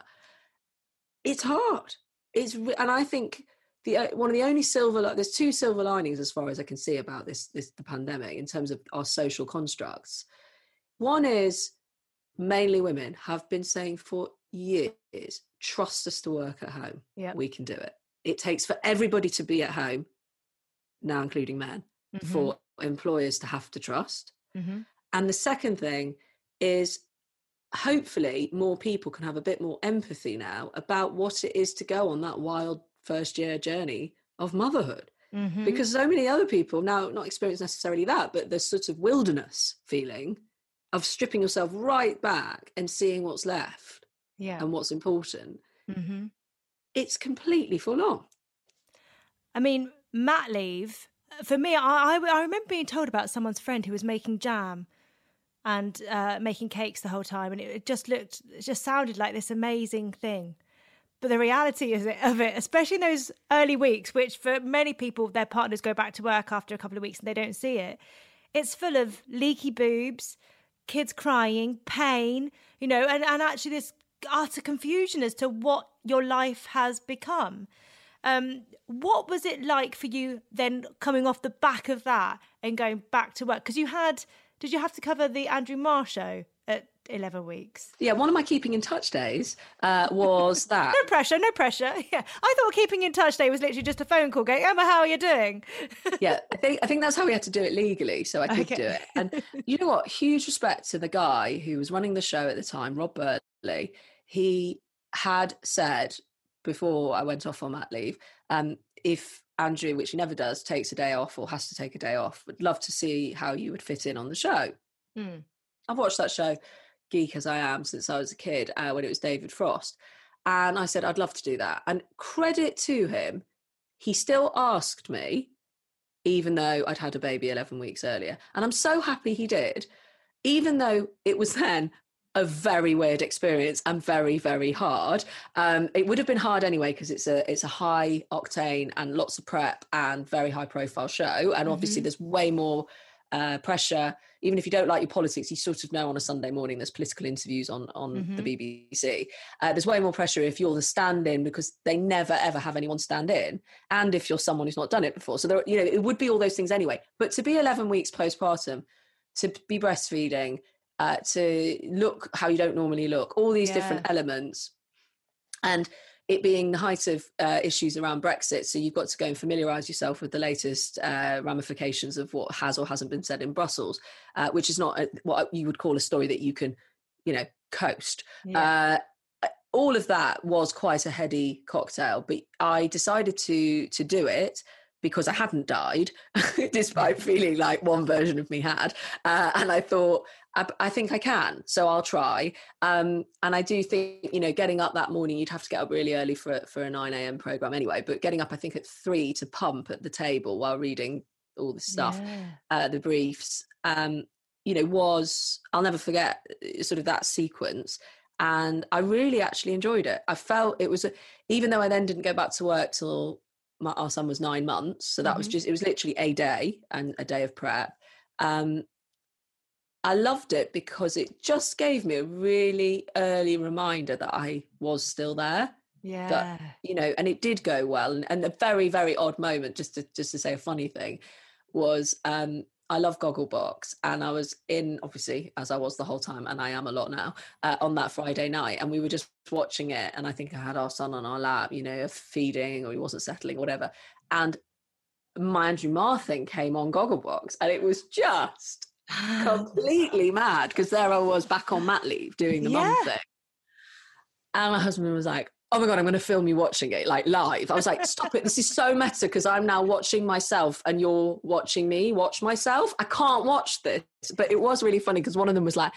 [SPEAKER 3] It's hard. It's re- and i think the uh, one of the only silver li- there's two silver linings as far as i can see about this this the pandemic in terms of our social constructs. One is mainly women have been saying for years trust us to work at home.
[SPEAKER 1] Yeah.
[SPEAKER 3] we can do it it takes for everybody to be at home now including men
[SPEAKER 1] Mm-hmm.
[SPEAKER 3] for employers to have to trust.
[SPEAKER 1] Hmm
[SPEAKER 3] and the second thing is hopefully more people can have a bit more empathy now about what it is to go on that wild first year journey of motherhood.
[SPEAKER 1] Hmm
[SPEAKER 3] because so many other people now not experience necessarily that but the sort of wilderness feeling of stripping yourself right back and seeing what's left
[SPEAKER 1] yeah.
[SPEAKER 3] and what's important
[SPEAKER 1] hmm
[SPEAKER 3] it's completely full on
[SPEAKER 1] I mean, mat leave for me. I, I I remember being told about someone's friend who was making jam and uh, making cakes the whole time, and it, just looked, it just sounded like this amazing thing. But the reality is it, of it, especially in those early weeks, which for many people, their partners go back to work after a couple of weeks and they don't see it. It's full of leaky boobs, kids crying, pain, you know, and, and actually this utter confusion as to what your life has become. Um, what was it like for you then coming off the back of that and going back to work? Because you had, did you have to cover the Andrew Marr show at 11 weeks?
[SPEAKER 3] yeah one of my keeping in touch days uh, was that
[SPEAKER 1] No pressure, no pressure. Yeah. I thought keeping in touch day was literally just a phone call going, Emma, how are you doing?
[SPEAKER 3] yeah, I think I think that's how we had to do it legally, so I could
[SPEAKER 1] Okay.
[SPEAKER 3] do it. And you know what? Huge respect to the guy who was running the show at the time, Rob Burley. He had said before I went off on that leave, um, if Andrew, which he never does, takes a day off or has to take a day off, would love to see how you would fit in on the show.
[SPEAKER 1] Hmm.
[SPEAKER 3] I've watched that show, geek as I am, since I was a kid uh, when it was David Frost. And I said, I'd love to do that. And credit to him, he still asked me, even though I'd had a baby 11 weeks earlier. And I'm so happy he did, even though it was then a very weird experience and very very hard um it would have been hard anyway because it's a it's a high octane and lots of prep and very high profile show and obviously
[SPEAKER 1] Mhm.
[SPEAKER 3] there's way more uh, pressure. Even if you don't like your politics, you sort of know on a Sunday morning there's political interviews on on the BBC. Uh, there's way more pressure if you're the stand-in because they never ever have anyone stand in, and if you're someone who's not done it before. So there, you know, it would be all those things anyway. But to be 11 weeks postpartum, to be breastfeeding, uh, to look how you don't normally look, all these different elements, and it being the height of uh, issues around Brexit, so you've got to go and familiarise yourself with the latest uh, ramifications of what has or hasn't been said in Brussels, uh, which is not a, what you would call a story that you can, you know, coast. Yeah. Uh, all of that was quite a heady cocktail, but I decided to to do it because I hadn't died, despite feeling like one version of me had. Uh, and I thought, I, I, think I can, so I'll try. Um, and I do think, you know, getting up that morning, you'd have to get up really early for for a nine a.m. program anyway. But getting up, I think, at three to pump at the table while reading all the stuff, yeah. uh, the briefs, um, you know, was I'll never forget uh, sort of that sequence. And I really actually enjoyed it. I felt it was, a, even though I then didn't go back to work till my, our son was nine months so that mm-hmm. was just it was literally a day and a day of prep um, i loved it because it just gave me a really early reminder that i was still there
[SPEAKER 1] yeah.
[SPEAKER 3] that you know and it did go well. And, and a very very odd moment just to just to say a funny thing was um I love Gogglebox, and I was in obviously as I was the whole time, and I am a lot now uh, on that Friday night, and we were just watching it, and I think I had our son on our lap, you know, feeding or he wasn't settling, whatever, and my Andrew Marr thing came on Gogglebox, and it was just completely mad because there I was back on mat leave doing the yeah. mum thing, and my husband was like, oh my god i'm going to film you watching it like live. I was like stop it this is so meta because i'm now watching myself and you're watching me watch myself. I can't watch this. But it was really funny because one of them was like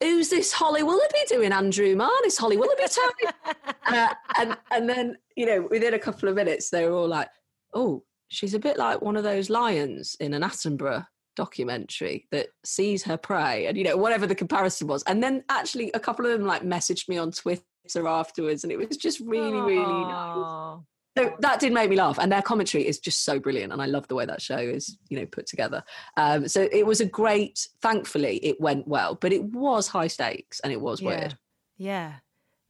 [SPEAKER 3] who's this holly willoughby doing andrew marr this holly willoughby uh, and and then you know within a couple of minutes they were all like oh she's a bit like one of those lions in an attenborough documentary that sees her prey and you know whatever the comparison was and then actually a couple of them like messaged me on twitter afterwards, and it was just really, Aww. really nice. So that did make me laugh, and their commentary is just so brilliant, and I love the way that show is, you know, put together. Um, so it was a great. Thankfully, it went well, but it was high stakes and it was
[SPEAKER 1] yeah.
[SPEAKER 3] weird.
[SPEAKER 1] Yeah,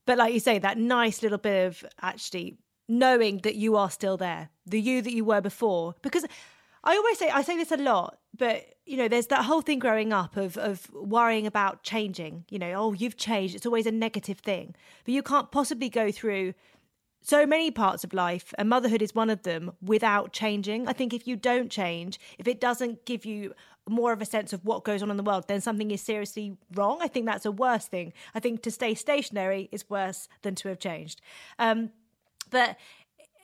[SPEAKER 1] but like you say, that nice little bit of actually knowing that you are still there, the you that you were before, because I always say I say this a lot, but you know, there's that whole thing growing up of of worrying about changing. You know, oh, you've changed. It's always a negative thing, but you can't possibly go through so many parts of life, and motherhood is one of them, without changing. I think if you don't change, if it doesn't give you more of a sense of what goes on in the world, then something is seriously wrong. I think that's a worse thing. I think to stay stationary is worse than to have changed. Um, but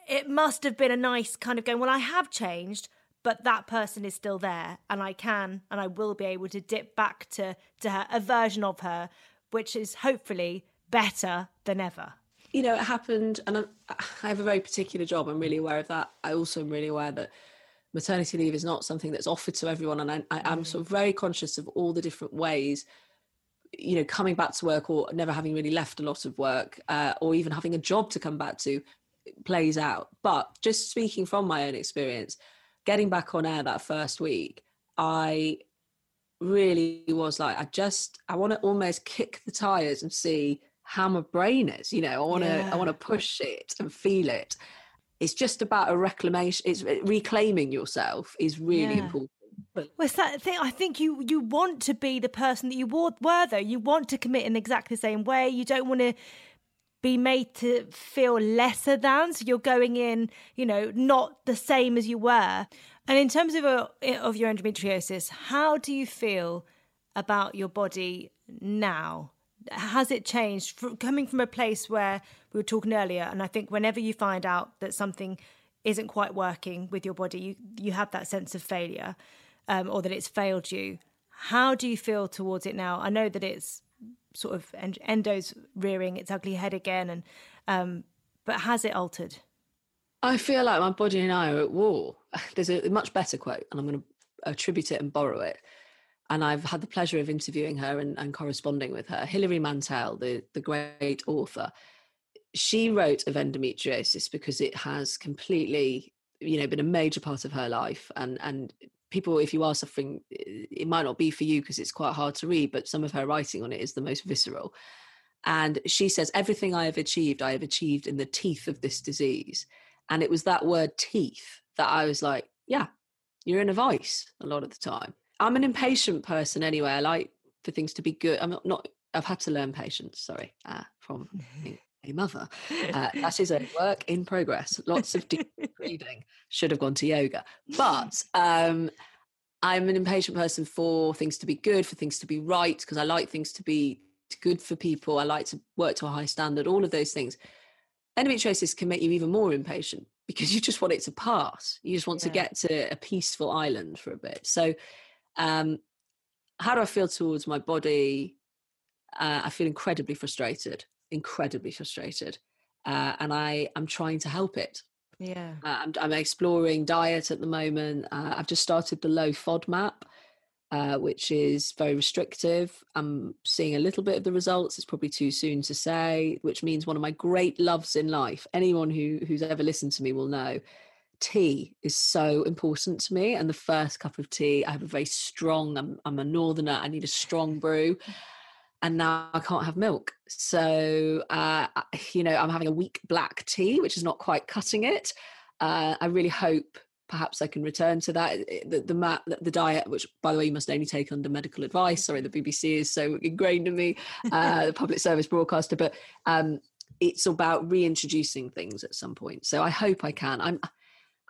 [SPEAKER 1] it must have been a nice kind of going, well, I have changed, but that person is still there and i can and i will be able to dip back to to her, a version of her which is hopefully better than ever.
[SPEAKER 3] You know it happened and i i have a very particular job. I'm really aware of that. I also am really aware that maternity leave is not something that's offered to everyone and i, I am mm. sort of very conscious of all the different ways you know coming back to work or never having really left a lot of work uh, or even having a job to come back to plays out. But just speaking from my own experience getting back on air that first week, I really was like, I just, I want to almost kick the tires and see how my brain is. You know, I want to, yeah. I want to push it and feel it. It's just about a reclamation. It's uh, reclaiming yourself is really yeah. important.
[SPEAKER 1] Well, it's that thing. I think you you want to be the person that you were, were though. You want to commit in exactly the same way. You don't want to be made to feel lesser than. So you're going in, you know, not the same as you were. And in terms of a, of your endometriosis, how do you feel about your body now? Has it changed from coming from a place where we were talking earlier? And I think whenever you find out that something isn't quite working with your body, you you have that sense of failure, um, or that it's failed you. How do you feel towards it now? I know that it's sort of endo's rearing its ugly head again and um, but has it altered?
[SPEAKER 3] I feel like my body and i are at war. There's a much better quote and i'm going to attribute it and borrow it. And i've had the pleasure of interviewing her and, and corresponding with her. Hilary mantel the, the great author she wrote of endometriosis because it has completely you know been a major part of her life. And and people if you are suffering it might not be for you because it's quite hard to read but some of her writing on it is the most visceral. And she says everything i have achieved i have achieved in the teeth of this disease. And it was that word teeth that i was like yeah you're in a vice a lot of the time. I'm an impatient person anyway i like for things to be good i'm not, not i've had to learn patience sorry uh, from a mother. Uh, that is a work in progress. Lots of deep reading. Should have gone to yoga. But um, I'm an impatient person for things to be good, for things to be right, because I like things to be good for people. I like to work to a high standard, all of those things. Endometriosis can make you even more impatient because you just want it to pass. You just want yeah. to get to a peaceful island for a bit. So, um, how do I feel towards my body? Uh, I feel incredibly frustrated, incredibly frustrated, uh, and I am trying to help it.
[SPEAKER 1] Yeah,
[SPEAKER 3] uh, I'm, I'm, exploring diet at the moment. Uh, I've just started the low FODMAP, uh, which is very restrictive. I'm seeing a little bit of the results. It's probably too soon to say, which means one of my great loves in life. Anyone who who's ever listened to me will know tea is so important to me. And the first cup of tea, I have a very strong. I'm, I'm a northerner. I need a strong brew. And now I can't have milk. So, uh, you know, I'm having a weak black tea, which is not quite cutting it. Uh, I really hope perhaps I can return to that. The, the, the diet, which by the way you must only take under medical advice. Sorry, the BBC is so ingrained in me, uh, the public service broadcaster. But um, it's about reintroducing things at some point. So I hope I can. I'm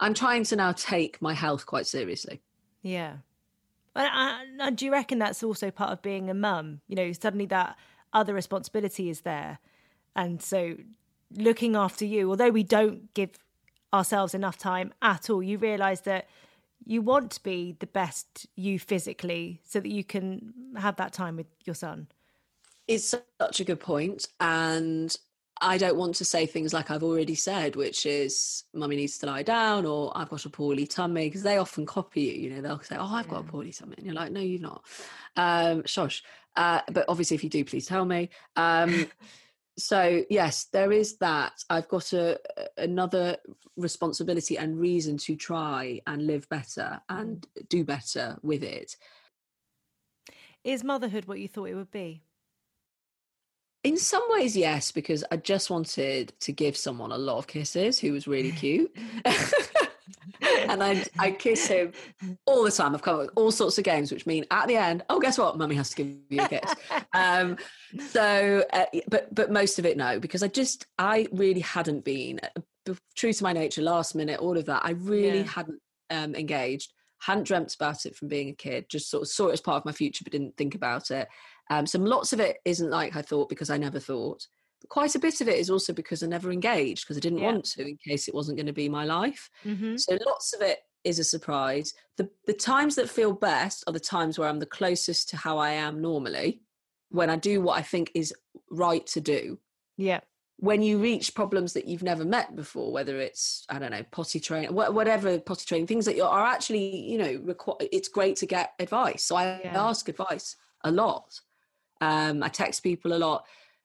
[SPEAKER 3] I'm trying to now take my health quite seriously.
[SPEAKER 1] Yeah. And, uh, uh, do you reckon that's also part of being a mum? You know, suddenly that other responsibility is there. And so looking after you, although we don't give ourselves enough time at all. You realize that you want to be the best you physically so that you can have that time with your son.
[SPEAKER 3] It's such a good point. And I don't want to say things like I've already said, which is mummy needs to lie down or I've got a poorly tummy, because they often copy you. You know, they'll say, Oh, I've got a poorly tummy. And you're like, No, you've not. Um, shush. Uh, but obviously, if you do, please tell me. Um, so yes there is that i've got a another responsibility and reason to try and live better and mm. do better with it
[SPEAKER 1] is motherhood what you thought it would be
[SPEAKER 3] in some ways yes because i just wanted to give someone a lot of kisses who was really cute and I I kiss him all the time. I've come up with all sorts of games, which mean at the end, oh, guess what? Mummy has to give you a kiss. um, so, uh, but but most of it no, because I just I really hadn't been uh, true to my nature. Last minute, all of that, I really yeah. hadn't um, engaged. Hadn't dreamt about it from being a kid. Just sort of saw it as part of my future, but didn't think about it. Um, so lots of it isn't like I thought because I never thought But quite a bit of it is also because I never engaged because I didn't yeah. want to in case it wasn't going to be my life. Mm-hmm. So lots of it is a surprise. The the times that feel best are the times where I'm the closest to how I am normally, when I do what I think is right to do.
[SPEAKER 1] Yeah.
[SPEAKER 3] When you reach problems that you've never met before, whether it's I don't know potty training, whatever potty training, things that are actually you know require. It's great to get advice. So I yeah. ask advice a lot. Um, I text people a lot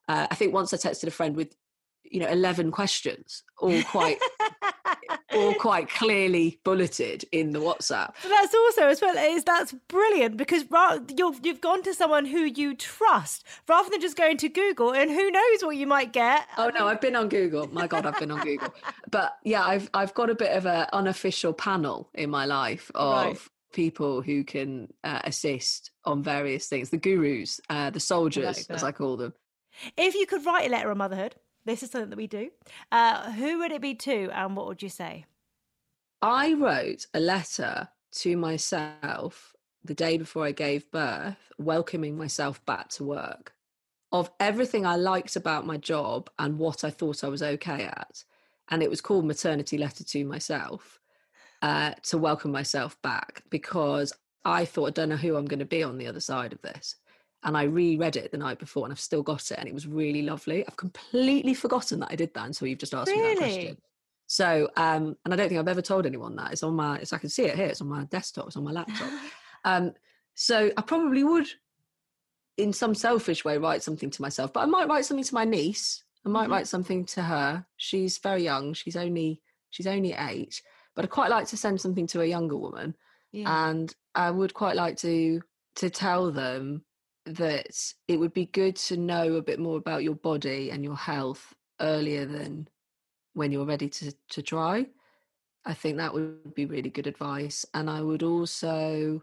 [SPEAKER 3] uh, I think once I texted a friend with, you know, 11 questions, all quite, all quite clearly bulleted in the WhatsApp.
[SPEAKER 1] But that's also as well is that's brilliant because you've you've gone to someone who you trust rather than just going to Google and who knows what you might get.
[SPEAKER 3] Oh no, I've been on Google. My God, I've been on Google. But yeah, I've I've got a bit of an unofficial panel in my life of. Right people who can uh, assist on various things the gurus uh, the soldiers like as i call them
[SPEAKER 1] if you could write a letter on motherhood, this is something that we do. Uh, who would it be to, and what would you say?
[SPEAKER 3] I wrote a letter to myself the day before I gave birth, welcoming myself back to work, of everything I liked about my job and what I thought I was okay at. And it was called Maternity Letter to Myself uh, to welcome myself back because I thought, I don't know who I'm going to be on the other side of this and I reread it the night before and I've still got it and it was really lovely. I've completely forgotten that I did that until you've just asked really? me that question. So, um, and I don't think I've ever told anyone that. It's on my, it's, I can see it here. It's on my desktop. It's on my laptop. um, so I probably would, in some selfish way, write something to myself. But I might write something to my niece. I might mm-hmm. write something to her. She's very young. She's only she's only eight. But I'd quite like to send something to a younger woman. Yeah. And I would quite like to to tell them that it would be good to know a bit more about your body and your health earlier than when you're ready to, to try. I think that would be really good advice. And I would also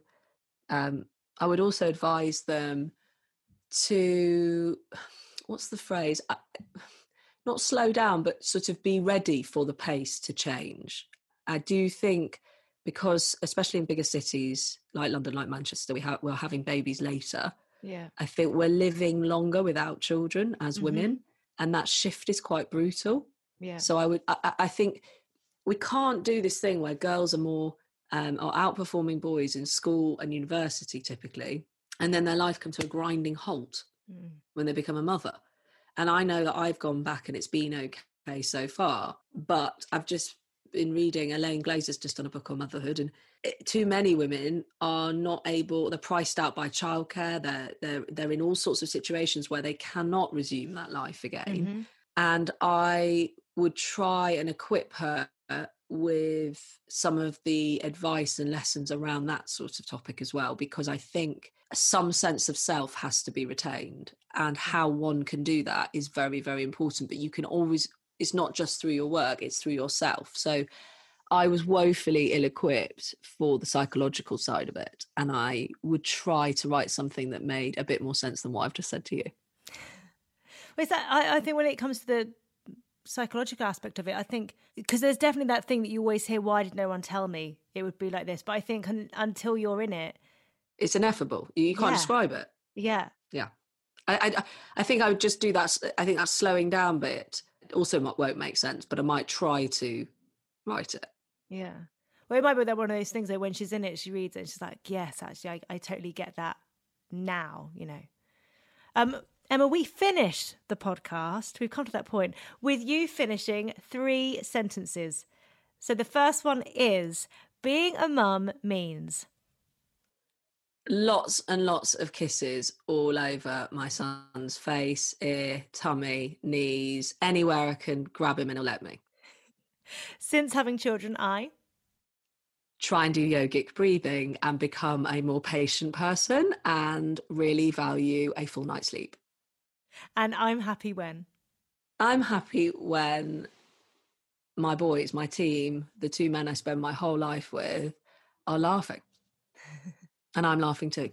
[SPEAKER 3] um, I would also advise them to what's the phrase? not slow down, but sort of be ready for the pace to change. I do think because, especially in bigger cities like London, like Manchester, we ha- we're having babies later.
[SPEAKER 1] Yeah.
[SPEAKER 3] I think we're living longer without children as
[SPEAKER 1] Mhm.
[SPEAKER 3] women, and that shift is quite brutal.
[SPEAKER 1] Yeah.
[SPEAKER 3] So I would, I, I- I think we can't do this thing where girls are more um, are outperforming boys in school and university typically, and then their life comes to a grinding halt
[SPEAKER 1] Mm.
[SPEAKER 3] when they become a mother. And I know that I've gone back and it's been okay so far, but I've just been reading Eliane Glaser's just done a book on motherhood, and it, too many women are not able. They're priced out by childcare. They're they're they're in all sorts of situations where they cannot resume that life again
[SPEAKER 1] Mhm.
[SPEAKER 3] and I would try and equip her with some of the advice and lessons around that sort of topic as well, because I think some sense of self has to be retained, and how one can do that is very, very important. But you can always, it's not just through your work, it's through yourself. So I was woefully ill equipped for the psychological side of it, and I would try to write something that made a bit more sense than what I've just said to you.
[SPEAKER 1] It's that, I, I think when it comes to the psychological aspect of it, I think because there's definitely that thing that you always hear, why did no one tell me it would be like this? But I think un, until you're in it,
[SPEAKER 3] It's ineffable. You, you can't
[SPEAKER 1] Yeah.
[SPEAKER 3] describe it.
[SPEAKER 1] yeah.
[SPEAKER 3] yeah I, I I think I would just do that. i think that slowing down bit also won't make sense, but I might try to write it.
[SPEAKER 1] Yeah. Well, it might be that one of those things that when she's in it, she reads it and she's like, yes, actually, I, I totally get that now, you know. Um, Emma, we finished the podcast. We've come to that point with you finishing three sentences. So the first one is being a mum means.
[SPEAKER 3] Lots and lots of kisses all over my son's face, ear, tummy, knees, anywhere I can grab him and he'll let me.
[SPEAKER 1] Since having children, I.
[SPEAKER 3] Try and do yogic breathing and become a more patient person and really value a full night's sleep.
[SPEAKER 1] And I'm happy when.
[SPEAKER 3] I'm happy when my boys, my team, the two men I spend my whole life with, are laughing. And I'm laughing too.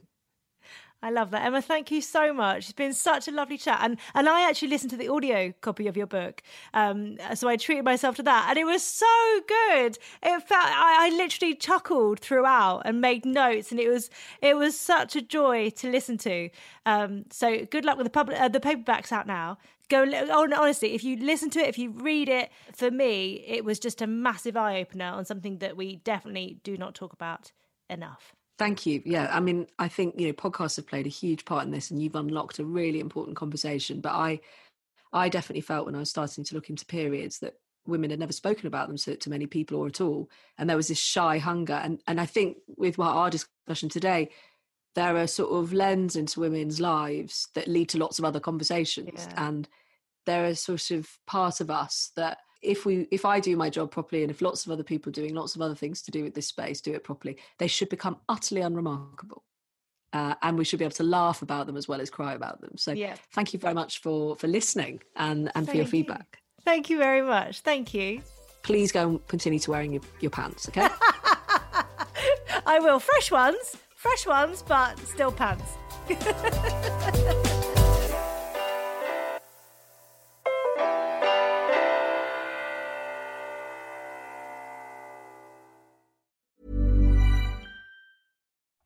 [SPEAKER 1] I love that. Emma, thank you so much. It's been such a lovely chat. And and I actually listened to the audio copy of your book. Um, so I treated myself to that. And it was so good. It felt I, I literally chuckled throughout and made notes and it was it was such a joy to listen to. Um, so good luck with the public uh, the paperback's out now. Go honestly, if you listen to it, if you read it, for me, it was just a massive eye opener on something that we definitely do not talk about enough.
[SPEAKER 3] Thank you. Yeah, I mean, I think you know podcasts have played a huge part in this, and you've unlocked a really important conversation. But I, I definitely felt when I was starting to look into periods that women had never spoken about them to, to many people or at all, and there was this shy hunger. And and I think with what our discussion today, there are sort of lens into women's lives that lead to lots of other conversations,
[SPEAKER 1] Yeah.
[SPEAKER 3] and are sort of part of us that if we if i do my job properly and if lots of other people doing lots of other things to do with this space do it properly they should become utterly unremarkable uh, and we should be able to laugh about them as well as cry about them so
[SPEAKER 1] Yeah.
[SPEAKER 3] thank you very much for for listening and and for your
[SPEAKER 1] Thank you.
[SPEAKER 3] feedback
[SPEAKER 1] Thank you very much. Thank you.
[SPEAKER 3] please go and continue to wearing your, your pants okay
[SPEAKER 1] I will. Fresh ones, fresh ones, but still pants.